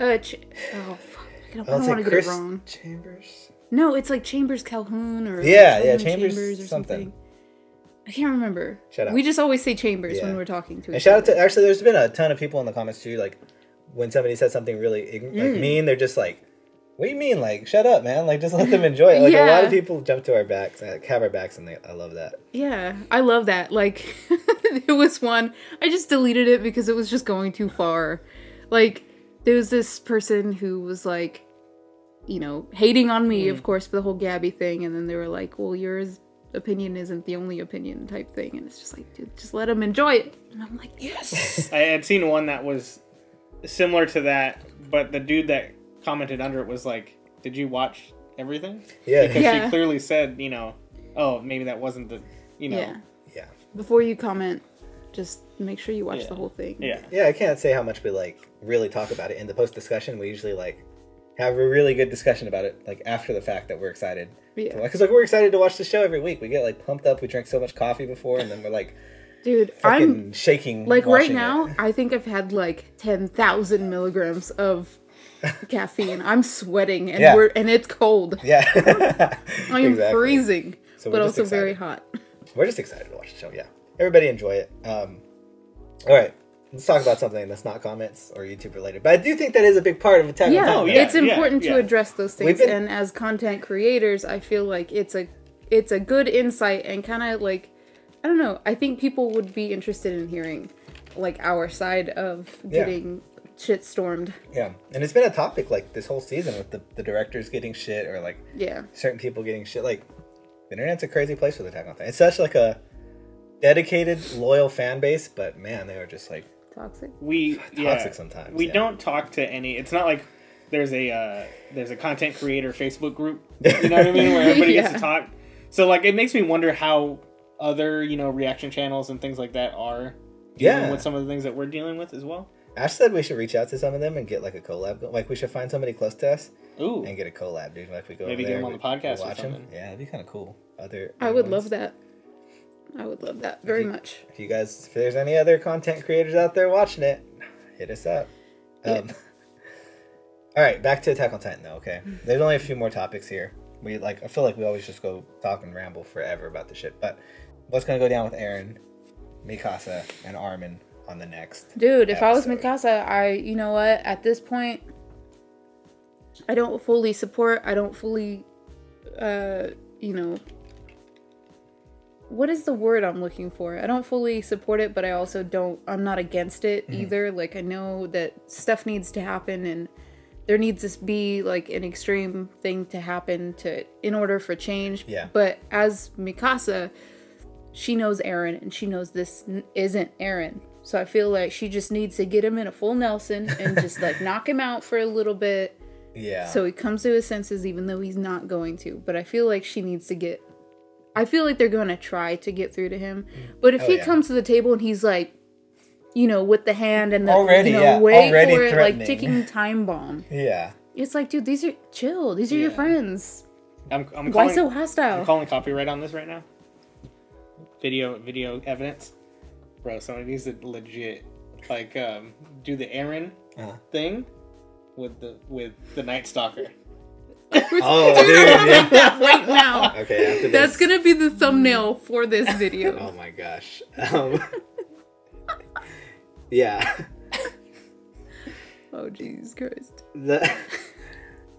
Uh, ch- oh fuck. I don't, I'll don't want to get Chris it wrong. Chambers. No, it's like Chambers Calhoun or Yeah, yeah, Calhoun Chambers or something. I can't remember. Shout out. We just always say Chambers Yeah. when we're talking to And each shout out to actually, there's been a ton of people in the comments too. Like when somebody says something really ign- like Mm. mean, they're just like, "What do you mean? Like, shut up, man! Like, just let them enjoy it." Like a lot of people jump to our backs, like, have our backs, and they, I love that. Yeah, I love that. Like, *laughs* there was one, I just deleted it because it was just going too far. Like, there was this person who was like, you know, hating on me, of mm. course, for the whole Gabby thing. And then they were like, well, yours opinion isn't the only opinion type thing. And it's just like, dude, just let them enjoy it. And I'm like, yes. *laughs* I had seen one that was similar to that, but the dude that commented under it was like, "Did you watch everything?" Yeah, Because Yeah. she clearly said, you know, oh, maybe that wasn't the, you know, Yeah. yeah, Before you comment, just make sure you watch Yeah. the whole thing. yeah. yeah. I can't say how much we like really talk about it in the post discussion. We usually like have a really good discussion about it, like after the fact that we're excited. Yeah. Because like we're excited to watch the show every week. We get like pumped up. We drink so much coffee before, and then we're like Dude, I'm shaking. like right now it. i think i've had like 10,000 milligrams of *laughs* caffeine i'm sweating and Yeah. we're and it's cold Yeah, *laughs* i am *laughs* Exactly. freezing So but also very hot We're just excited to watch the show. Yeah, everybody enjoy it. Um, all right, let's talk about something that's not comments or YouTube related, but I do think that is a big part of Attack on yeah, Titan. Oh, yeah. it's important yeah. to address those We've things been- and as content creators i feel like it's a it's a good insight and kind of like i don't know i think people would be interested in hearing like our side of Yeah. getting shit stormed Yeah, and it's been a topic like this whole season with the, the directors getting shit or like yeah certain people getting shit. Like the internet's a crazy place with Attack on Titan. It's such like a dedicated, loyal fan base, but man, they are just like toxic we yeah, sometimes, We yeah. don't talk to any. It's not like there's a uh, there's a content creator Facebook group. *laughs* You know what I mean? Where everybody gets to talk. So like, it makes me wonder how other you know reaction channels and things like that are dealing Yeah. with some of the things that we're dealing with as well. Ash said we should reach out to some of them and get like a collab. Like we should find somebody close to us Ooh, and get a collab, dude. Like we go Maybe over get them on the podcast we or watch 'em. something. Yeah, it'd be kind of cool. Other, i would ones. love that i would love that very you- much If you guys, if there's any other content creators out there watching it, hit us up. Um, *laughs* all right, back to Attack on Titan though. Okay, *laughs* there's only a few more topics here. We like, I feel like we always just go talk and ramble forever about the shit. But what's gonna go down with Eren, Mikasa, and Armin on the next? Dude, if I was? Mikasa, I, you know what? At this point, I don't fully support. I don't fully, uh, you know, what is the word I'm looking for? I don't fully support it, but I also don't. I'm not against it Mm-hmm. either. Like I know that stuff needs to happen, and there needs to be like an extreme thing to happen to in order for change. Yeah. But as Mikasa, she knows Eren and she knows this n- isn't Eren. So I feel like she just needs to get him in a full Nelson and just like *laughs* knock him out for a little bit Yeah. so he comes to his senses even though he's not going to. But I feel like she needs to get I feel like they're going to try to get through to him. But if Oh, he yeah. comes to the table and he's like you know, with the hand and the Already, you know, yeah, wait already for it, like threatening. ticking *laughs* time bomb. yeah. It's like, dude, these are chill. These are your friends. I'm I'm Why calling, so I'm hostile? calling copyright on this right now. Video video evidence, bro. Somebody needs to legit like um, do the Eren Uh-huh. thing with the with the Night Stalker. Oh, Dude, dude, I'm gonna yeah. make that right now. Okay, after That's this. gonna be the thumbnail for this video. Oh my gosh. Um, *laughs* yeah. *laughs* Oh Jesus Christ. The *laughs*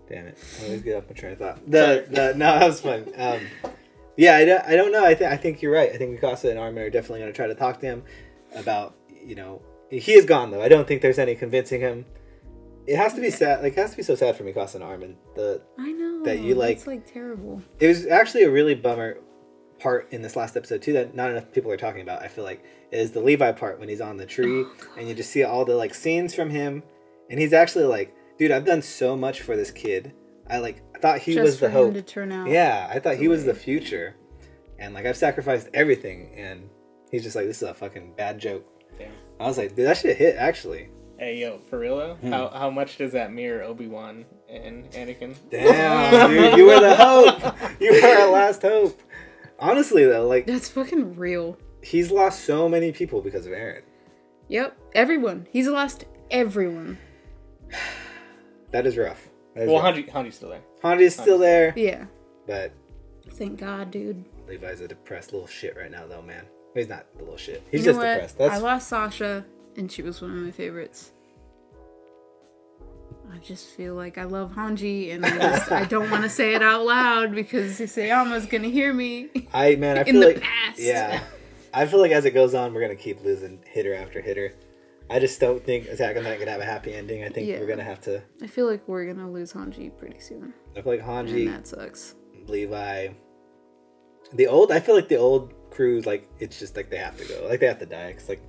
damn it, I always get off my train of thought. The, the no, that was fun. Um, yeah, I don't, I don't know. I think I think you're right. I think Mikasa and Armin are definitely to try to talk to him about you know he is gone though. I don't think there's any convincing him. It has to be sad. Like it has to be so sad for Mikasa and Armin. The I know. That you like- It's like terrible. it was actually a really bummer part in this last episode too that not enough people are talking about. I feel like is the Levi part when he's on the tree *gasps* and you just see all the like scenes from him, and he's actually like, dude, I've done so much for this kid. I like I thought he Just was for the hope. him to turn out. Yeah, I thought he was the future, and like I've sacrificed everything, and he's just like, this is a fucking bad joke. Damn. I was like, dude, that shit hit actually. Hey yo, for real though, Hmm. how how much does that mirror Obi Wan and Anakin? Damn, *laughs* dude, you were the hope. You were our last hope. Honestly though, like That's fucking real. he's lost so many people because of Eren. Yep. Everyone. He's lost everyone. That is rough. That is Well, rough. Hanji Hanji's still there. Hanji's still there, Yeah. but Thank God, dude. Levi's a depressed little shit right now, though, man. He's not a little shit. He's You know just what? depressed. That's I lost Sasha, and she was one of my favorites. I just feel like I love Hanji, and I just I don't want to say it out loud because Isayama's gonna hear me. I man. I *laughs* in feel the like past. yeah. I feel like as it goes on, we're gonna keep losing hitter after hitter. I just don't think Attack on Titan can have a happy ending. I think Yeah. we're gonna have to. I feel like we're gonna lose Hanji pretty soon, I feel like and Hanji, that sucks. Levi, the old. I feel like the old crews, like it's just like they have to go. Like they have to die because like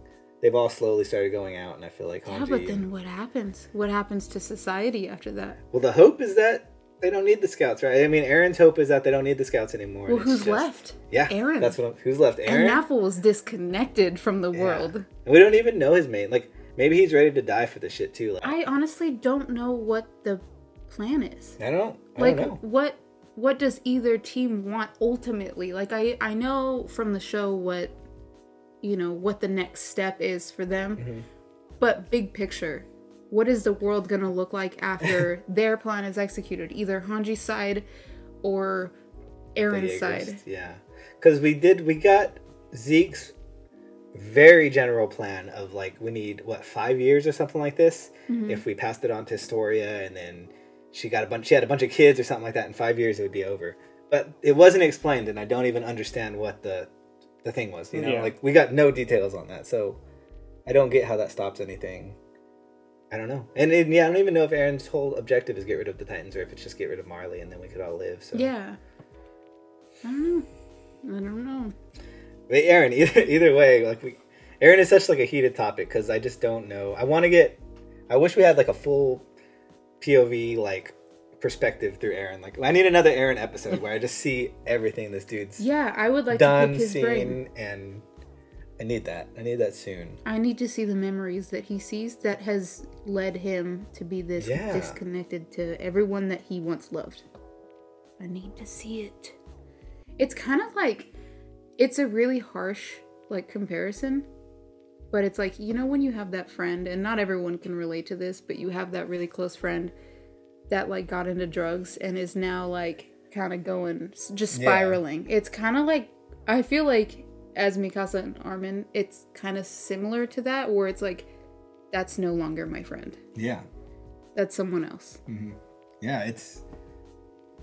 they've all slowly started going out, and I feel like Hanji. Yeah, but then what happens? What happens to society after that? well, the hope is that they don't need the scouts, right? I mean, Eren's hope is that they don't need the scouts anymore. Well, who's just- left? Yeah, Eren. That's what. I'm, who's left? Eren. And fool was disconnected from the Yeah. world. And we don't even know his main. Like maybe he's ready to die for this shit too. Like, I honestly don't know what the plan is. I don't. I like don't what what does either team want ultimately like i i know from the show what you know what the next step is for them Mm-hmm. but big picture what is the world going to look like after *laughs* their plan is executed either hanji's side or eren's side Yeah, because we did. We got Zeke's very general plan of like we need what five years or something like this. Mm-hmm. If we passed it on to Historia and then she got a bunch. She had a bunch of kids or something like that. In five years, it would be over. But it wasn't explained, and I don't even understand what the the thing was. You know, Yeah. like we got no details on that, so I don't get how that stops anything. I don't know, and, and yeah, I don't even know if Eren's whole objective is get rid of the Titans or if it's just get rid of Marley and then we could all live. So yeah i don't know i don't know But Eren, *laughs* either either way, like we, Eren is such like a heated topic because I just don't know. I want to get. I wish we had like a full POV like perspective through Eren. Like I need another Eren episode where I just see everything this dude's yeah i would like to done, pick his brain seen, and I need that. I need that soon. I need to see the memories that he sees that has led him to be this Yeah. disconnected to everyone that he once loved. I need to see it. It's kind of like it's a really harsh like comparison, but it's like you know when you have that friend and not everyone can relate to this, but you have that really close friend that like got into drugs and is now like kind of going just Yeah. spiraling. It's kind of like I feel like as Mikasa and Armin, it's kind of similar to that where it's like that's no longer my friend. Yeah, That's someone else. Mm-hmm. yeah. It's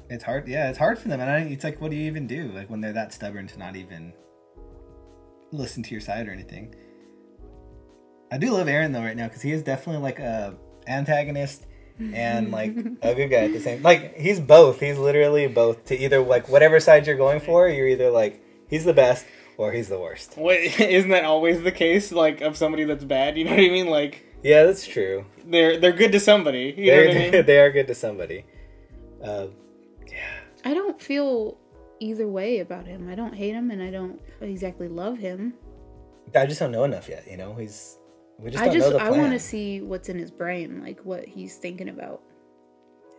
it's hard. Yeah, it's hard for them, and I, it's like, what do you even do? Like when they're that stubborn to not even listen to your side or anything. I do love Eren though right now because he is definitely like a antagonist and like a good guy at the same. Like he's both. He's literally both. To either like whatever side you're going for, you're either like he's the best or he's the worst. Wait, *laughs* isn't that always the case? Like of somebody that's bad, you know what I mean? Like Yeah, that's true. they're they're good to somebody. You They're, what I mean? *laughs* they are good to somebody. Uh, yeah I don't feel either way about him. I don't hate him and I don't exactly love him. I just don't know enough yet. You know, he's. We just I just I want to see what's in his brain, like what he's thinking about.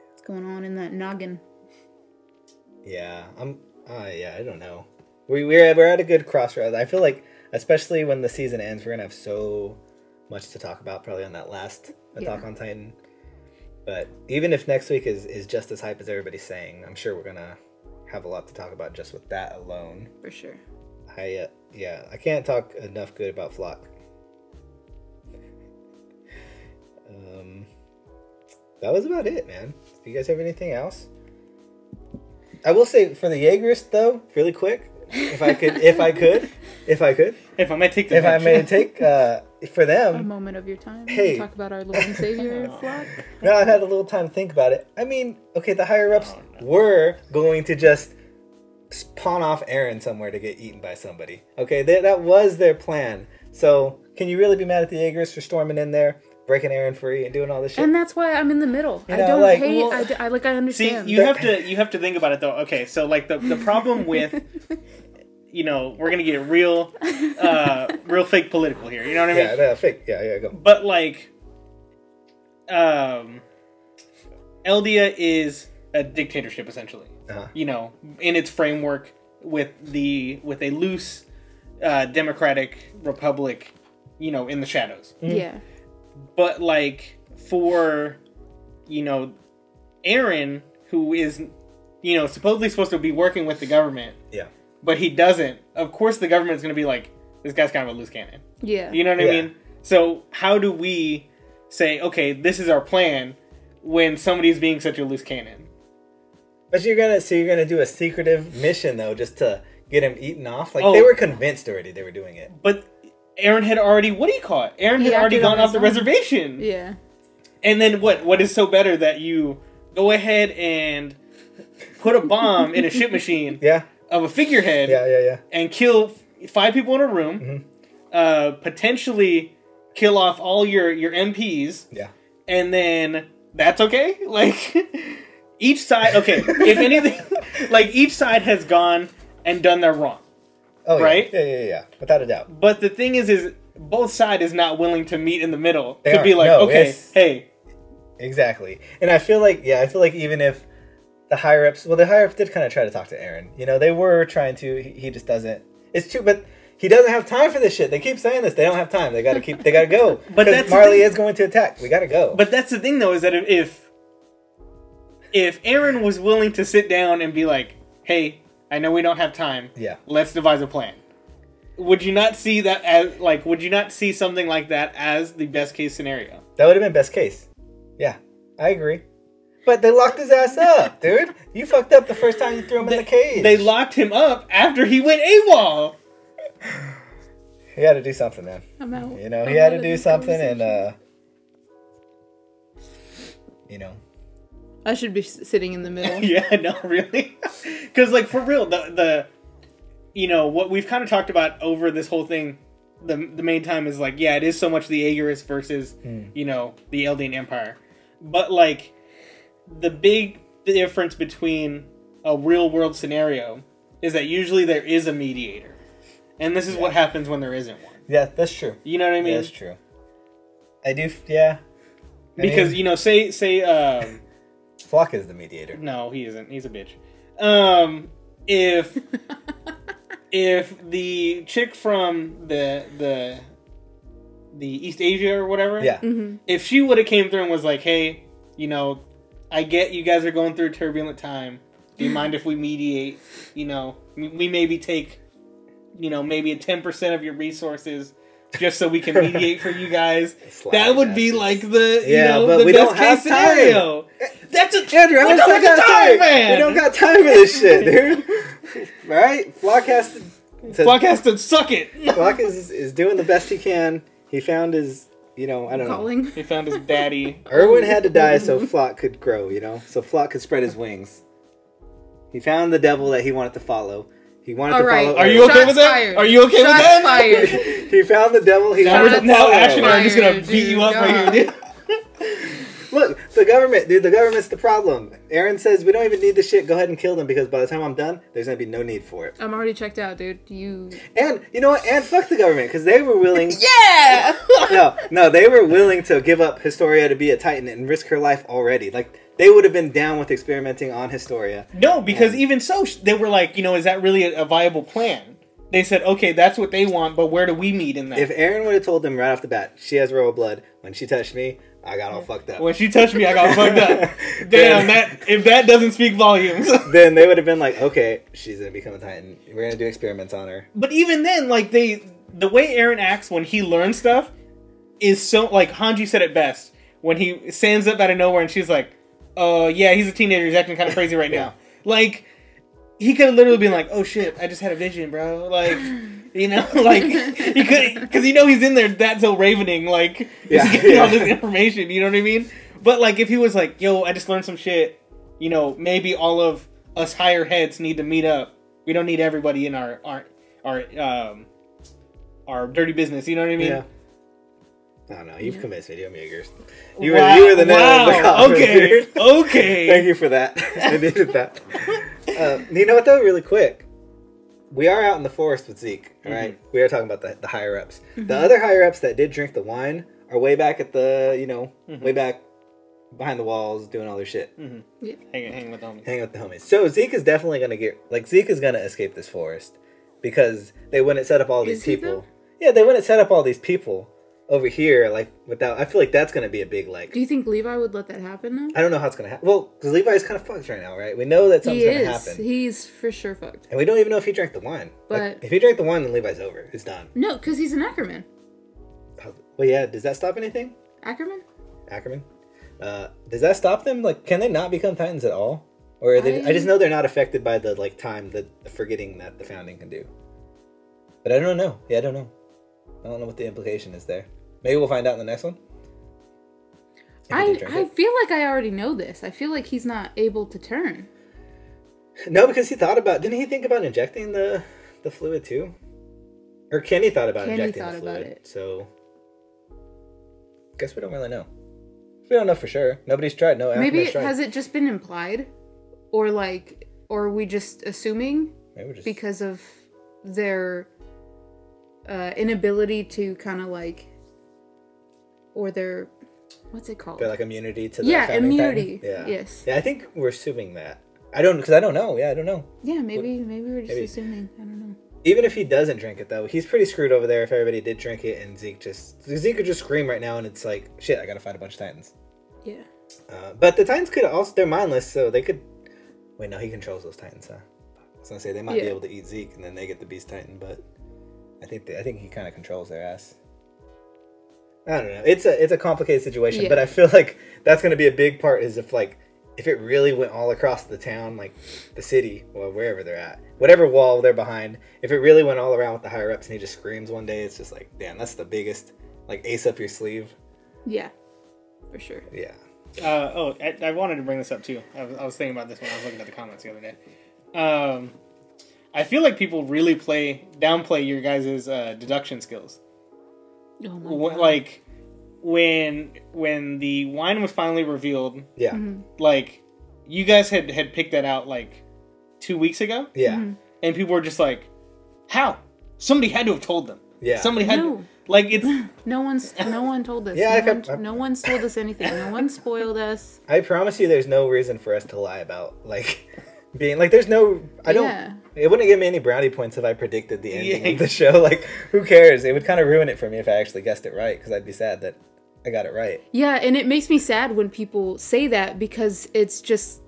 What's going on in that noggin? Yeah, I'm. Uh, yeah, I don't know. We we're we're at a good crossroads. I feel like, especially when the season ends, we're gonna have so much to talk about probably on that last Yeah. Attack on Titan. But even if next week is, is just as hype as everybody's saying, I'm sure we're gonna have a lot to talk about just with that alone. For sure. I uh, yeah, I can't talk enough good about Floch. Um, that was about it, man. Do you guys have anything else? I will say for the Yeagers though, really quick, if I could, if I could, if I could, *laughs* If I may take the if I bench. may take uh, for them A moment of your time. Hey. Talk about our Lord and Savior floch. Now I've had a little time to think about it. I mean, okay, the higher ups were going to just pawn off Eren somewhere to get eaten by somebody. Okay, that that was their plan. So can you really be mad at the Yeagers for storming in there, breaking Eren free, and doing all this shit? And that's why I'm in the middle. You I don't like, hate. well- I, d- I like. I understand. See, you have to you have to think about it though. Okay, so like the the problem *laughs* with you know we're gonna get real uh real fake political here. You know what I mean? yeah, no, fake. Yeah, yeah, go. But like, um, Eldia is a dictatorship essentially. Uh-huh. You know, in its framework with the with a loose uh, democratic republic. You know, in the shadows. yeah. But like for you know, Eren, who is you know supposedly supposed to be working with the government, Yeah, but he doesn't. Of course, the government's going to be like, this guy's kind of a loose cannon. Yeah. You know what I mean? So how do we say, okay, this is our plan when somebody's being such a loose cannon? but you're gonna so you're gonna do a secretive mission though, just to get him eaten off. Like Oh. they were convinced already they were doing it. But Eren had already what do you call it? Eren He had already gone off the own. reservation. Yeah. And then what? What is so better that you go ahead and put a bomb in a ship *laughs* machine Yeah, of a figurehead yeah, yeah, yeah. and kill five people in a room, Mhm. uh, potentially kill off all your your MPs, Yeah. and then that's okay. *laughs* Like each side, okay. if anything, *laughs* like each side has gone and done their wrong. Oh. Right? Yeah, yeah, yeah. Without a doubt. But the thing is, is both side is not willing to meet in the middle They to be aren't. like, No, okay, hey, Exactly. And I feel like, yeah, I feel like even if the higher ups, well, the higher ups did kind of try to talk to Eren. You know, they were trying to. He, he just doesn't. It's too, but he doesn't have time for this shit. They keep saying this. They don't have time. They got to keep. They got to go. *laughs* But that's Marley is going to attack. We got to go. But that's the thing, though, is that if if Eren was willing to sit down and be like, "Hey, I know we don't have time. yeah, Let's devise a plan." Would you not see that as like? Would you not see something like that as the best case scenario? that would have been best case. Yeah, I agree. But they locked his ass up, *laughs* dude. You fucked up the first time you threw him in the cage. They locked him up after he went AWOL. he had to do something, man. I'm out. You know, I'm he had to do something, and uh, you know, I should be sitting in the middle. *laughs* yeah, no, really, *laughs* because like for real, the the you know what we've kind of talked about over this whole thing. The, the main time is like yeah it is so much the Aegis versus you know the Eldian Empire but like the big difference between a real world scenario is that usually there is a mediator and this is what happens when there isn't one yeah, that's true. you know what I mean That's true. I do, yeah. I because mean, you know say say um Floch is the mediator. No, he isn't. He's a bitch. Um, if *laughs* if the chick from the the the East Asia or whatever, Yeah, hmm if she would have came through and was like, "Hey, you know, I get you guys are going through a turbulent time. Do you *laughs* mind if we mediate? You know, we we maybe take, you know, maybe a ten percent of your resources." Just so we can *laughs* mediate for you guys, Slide that would be like the you Yeah, know but the we best don't have case time. Scenario. That's a Andrew, we I don't don't have got time, time, man. We don't got time for this shit, dude. *laughs* right? Floch has to. to Floch has to suck it. Floch is is doing the best he can. He found his, you know, I don't know. He found his daddy. Erwin had to die so Floch could grow, you know, so Floch could spread his wings. He found the devil that he wanted to follow. He wanted All to right. follow. Are you Erwin. okay Shots with that? fired. Are you okay with that? fired. *laughs* he found the devil he Now, wanted we're- to now follow. Ash and I are just gonna Fired, beat you dude. up right here, dude. *laughs* Look, the government, dude. The government's the problem. Eren says we don't even need the shit. Go ahead and kill them because by the time I'm done, there's gonna be no need for it. I'm already checked out, dude. You. And you know what? And fuck the government because they were willing. *laughs* Yeah. *laughs* no, no, they were willing to give up Historia to be a Titan and risk her life already. Like they would have been down with experimenting on Historia. No, because even so, they were like, you know, is that really a, a viable plan? they said, okay, that's what they want, but where do we meet in that? If Eren would have told them right off the bat, she has royal blood. When she touched me, I got all fucked up. when she touched me, I got fucked up. *laughs* Damn, that if that doesn't speak volumes. *laughs* then they would have been like, okay, she's gonna become a titan. We're gonna do experiments on her. But even then, like they, the way Eren acts when he learns stuff is so like Hanji said it best when he stands up out of nowhere and she's like, "Oh yeah, he's a teenager. He's acting kind of crazy right now." Like he could have literally been like, "Oh shit, I just had a vision, bro." Like. You know, *laughs* like he could, because you know he's in there. That's so ravening, like Yeah, he's getting all this information. You know what I mean? But like, if he was like, "Yo, I just learned some shit," you know, maybe all of us higher heads need to meet up. We don't need everybody in our our our um our dirty business. You know what I mean? Yeah. I don't know. You've convinced me, Dio Meagers. You were, Wow, you were the nail in the wow, Okay, okay. Thank you for that. *laughs* I needed that. Uh, you know what though? Really quick, we are out in the forest with Zeke. All right? Mm-hmm. we are talking about the, the higher ups. The other higher ups that did drink the wine are way back at the you know Mm-hmm. way back behind the walls doing all their shit, Hang, hang with homies. hanging with the homies. So Zeke is definitely gonna get like Zeke is gonna escape this forest because they wouldn't set up all these Is he, people. though? Yeah, they wouldn't set up all these people over here like without. I feel like that's gonna be a big like. Do you think Levi would let that happen though? I don't know how it's gonna happen. Well, because Levi's kind of fucked right now, right? We know that something's He gonna is. happen. He's for sure fucked. And we don't even know if he drank the wine. Like, But- if he drank the wine, then Levi's over. It's done. No, because he's an Ackerman. Well, yeah. Does that stop anything, Ackerman? Ackerman? Uh, does that stop them? Like, can they not become Titans at all? Or are they, I, I- just know they're not affected by the like time that the forgetting that the founding can do. But I don't know. Yeah, I don't know. I don't know what the implication is there. Maybe we'll find out in the next one. If I, I feel like I already know this. I feel like he's not able to turn. No, because he thought about. Didn't he think about injecting the the fluid too? Or Kenny thought about Kenny injecting thought the about fluid. it. So, guess we don't really know. We don't know for sure. Nobody's tried. No, Maybe it, tried. has it just been implied, or like, or are we just assuming Maybe just because of their uh, inability to kind of like, or their what's it called? they're like immunity to the Yeah, immunity. Yeah, Yes. Yeah, I think we're assuming that. I don't because I don't know. Yeah, I don't know. yeah, maybe maybe we're just Maybe. assuming. I don't know. Even if he doesn't drink it though, he's pretty screwed over there. If everybody did drink it and Zeke just Zeke could just scream right now, and it's like shit. I gotta find a bunch of Titans. Yeah. Uh, but the Titans could also they're mindless, so they could. Wait, no, he controls those Titans, huh? I was gonna say they might be able to eat Zeke, and then they get the Beast Titan, but I think they, I think he kind of controls their ass. I don't know. It's a it's a complicated situation, Yeah. but I feel like that's gonna be a big part. Is if like if it really went all across the town, like the city or wherever they're at, whatever wall they're behind, if it really went all around with the higher ups and he just screams one day, it's just like, damn, that's the biggest like ace up your sleeve. Yeah. For sure. Yeah. Uh, oh, I, I wanted to bring this up too. I was, I was thinking about this when I was looking at the comments the other day. Um, I feel like people really play downplay your guys' uh, deduction skills. Oh my Wh- God. like when when the wine was finally revealed, Yeah. like you guys had had picked that out like two weeks ago, Yeah. Mm-hmm. and people were just like, "How? Somebody had to have told them. Yeah. Somebody had No. to, like it's." *laughs* No one's no one told us. Yeah, I no, kept- one, no one's told us anything. No one spoiled us. I promise you, there's no reason for us to lie about like being like. There's no. I don't. Yeah. It wouldn't give me any brownie points if I predicted the ending Yeah. of the show. *laughs* Like, who cares? It would kind of ruin it for me if I actually guessed it right, because I'd be sad that I got it right. Yeah, and it makes me sad when people say that because it's just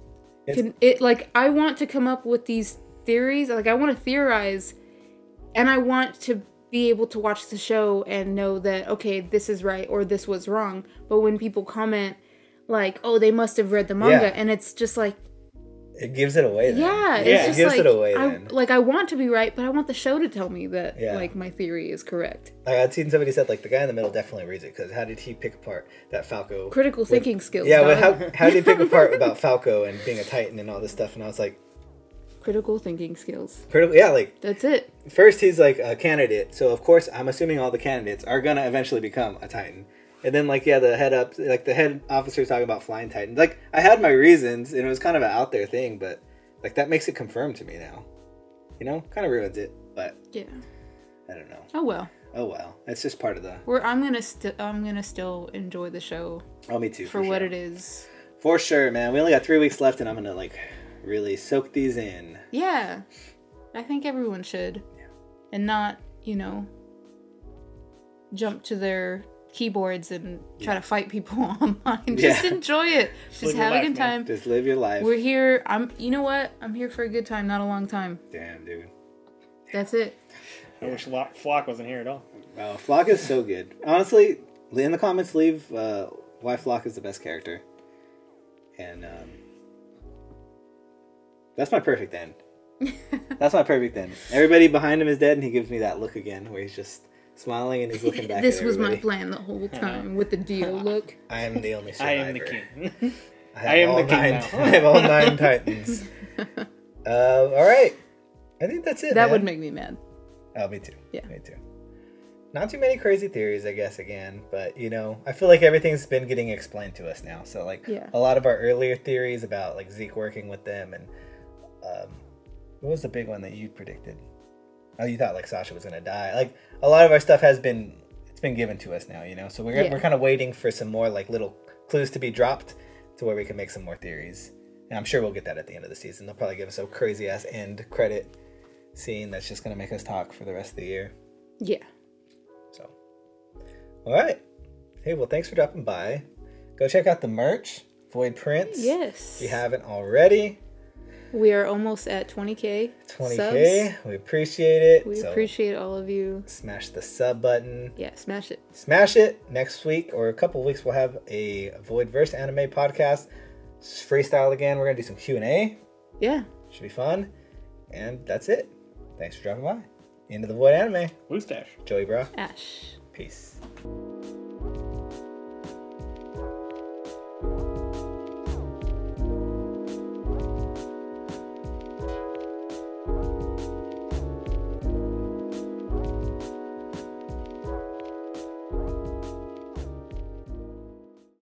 It's- can, it like I want to come up with these theories, like I want to theorize and I want to be able to watch the show and know that okay, this is right or this was wrong. But when people comment like, "Oh, they must have read the manga." Yeah. And it's just like, It gives it away. Then. yeah, it's Yeah. It gives like it away I then. like I want to be right, but I want the show to tell me that Yeah. like my theory is correct. Like, I'd seen somebody said like the guy in the middle definitely reads it because how did he pick apart that Falco? Critical thinking skills. yeah, but how how did he pick apart *laughs* about Falco and being a Titan and all this stuff? And I was like, critical thinking skills. critical. Yeah, like That's it. first he's like a candidate, so of course I'm assuming all the candidates are gonna eventually become a Titan. And then like yeah, the head up like the head officer talking about flying Titans. Like I had my reasons and it was kind of an out there thing, but like that makes it confirmed to me now. You know? Kind of ruins it, but Yeah. I don't know. Oh well. Oh well. It's just part of the We're I'm gonna still I'm gonna still enjoy the show Oh me too. for, what sure. it is. For sure, man. We only got three weeks left and I'm gonna like really soak these in. Yeah, I think everyone should. yeah. and not, you know, jump to their keyboards and try to fight people *laughs* online. Just Yeah. enjoy it. Just live your have a life, good man. time. Just live your life. We're here. I'm you know what? I'm here for a good time, not a long time. Damn, dude. That's it. I wish Lo- Floch wasn't here at all. Wow, Floch is so good. Honestly, in the comments, leave uh, why Floch is the best character. And um, that's my perfect end. *laughs* that's my perfect end. Everybody behind him is dead, and he gives me that look again, where he's just smiling and he's *laughs* looking back. this at was my plan the whole time with the deal *laughs* look. I am the only survivor. I am the king. *laughs* have I am the king nine, now. I have all nine titans. Uh, all right, I think that's it. That man. would make me mad. Oh, me too. Yeah. Me too. Not too many crazy theories, I guess, again, but you know, I feel like everything's been getting explained to us now. So, like, Yeah. a lot of our earlier theories about like Zeke working with them, and um, what was the big one that you predicted? Oh, you thought like Sasha was gonna die. Like, a lot of our stuff has been it's been given to us now, you know. So we're Yeah. we're kind of waiting for some more like little clues to be dropped to where we can make some more theories. And I'm sure we'll get that at the end of the season. They'll probably give us a crazy ass end credit scene that's just gonna make us talk for the rest of the year. Yeah. So, all right. Hey, well, thanks for dropping by. Go check out the merch, Void Prince. Yes. If you haven't already, We are almost at 20k. 20k. Subs. We appreciate it. We so appreciate all of you. smash the sub button. Yeah, smash it. Smash it. Next week or a couple of weeks, we'll have a Void Verse anime podcast. It's freestyle again. We're gonna do some Q and A. Yeah. Should be fun. And that's it. Thanks for dropping by. Into the Void Anime. Blue stash. Joey, bro. Ash. Peace.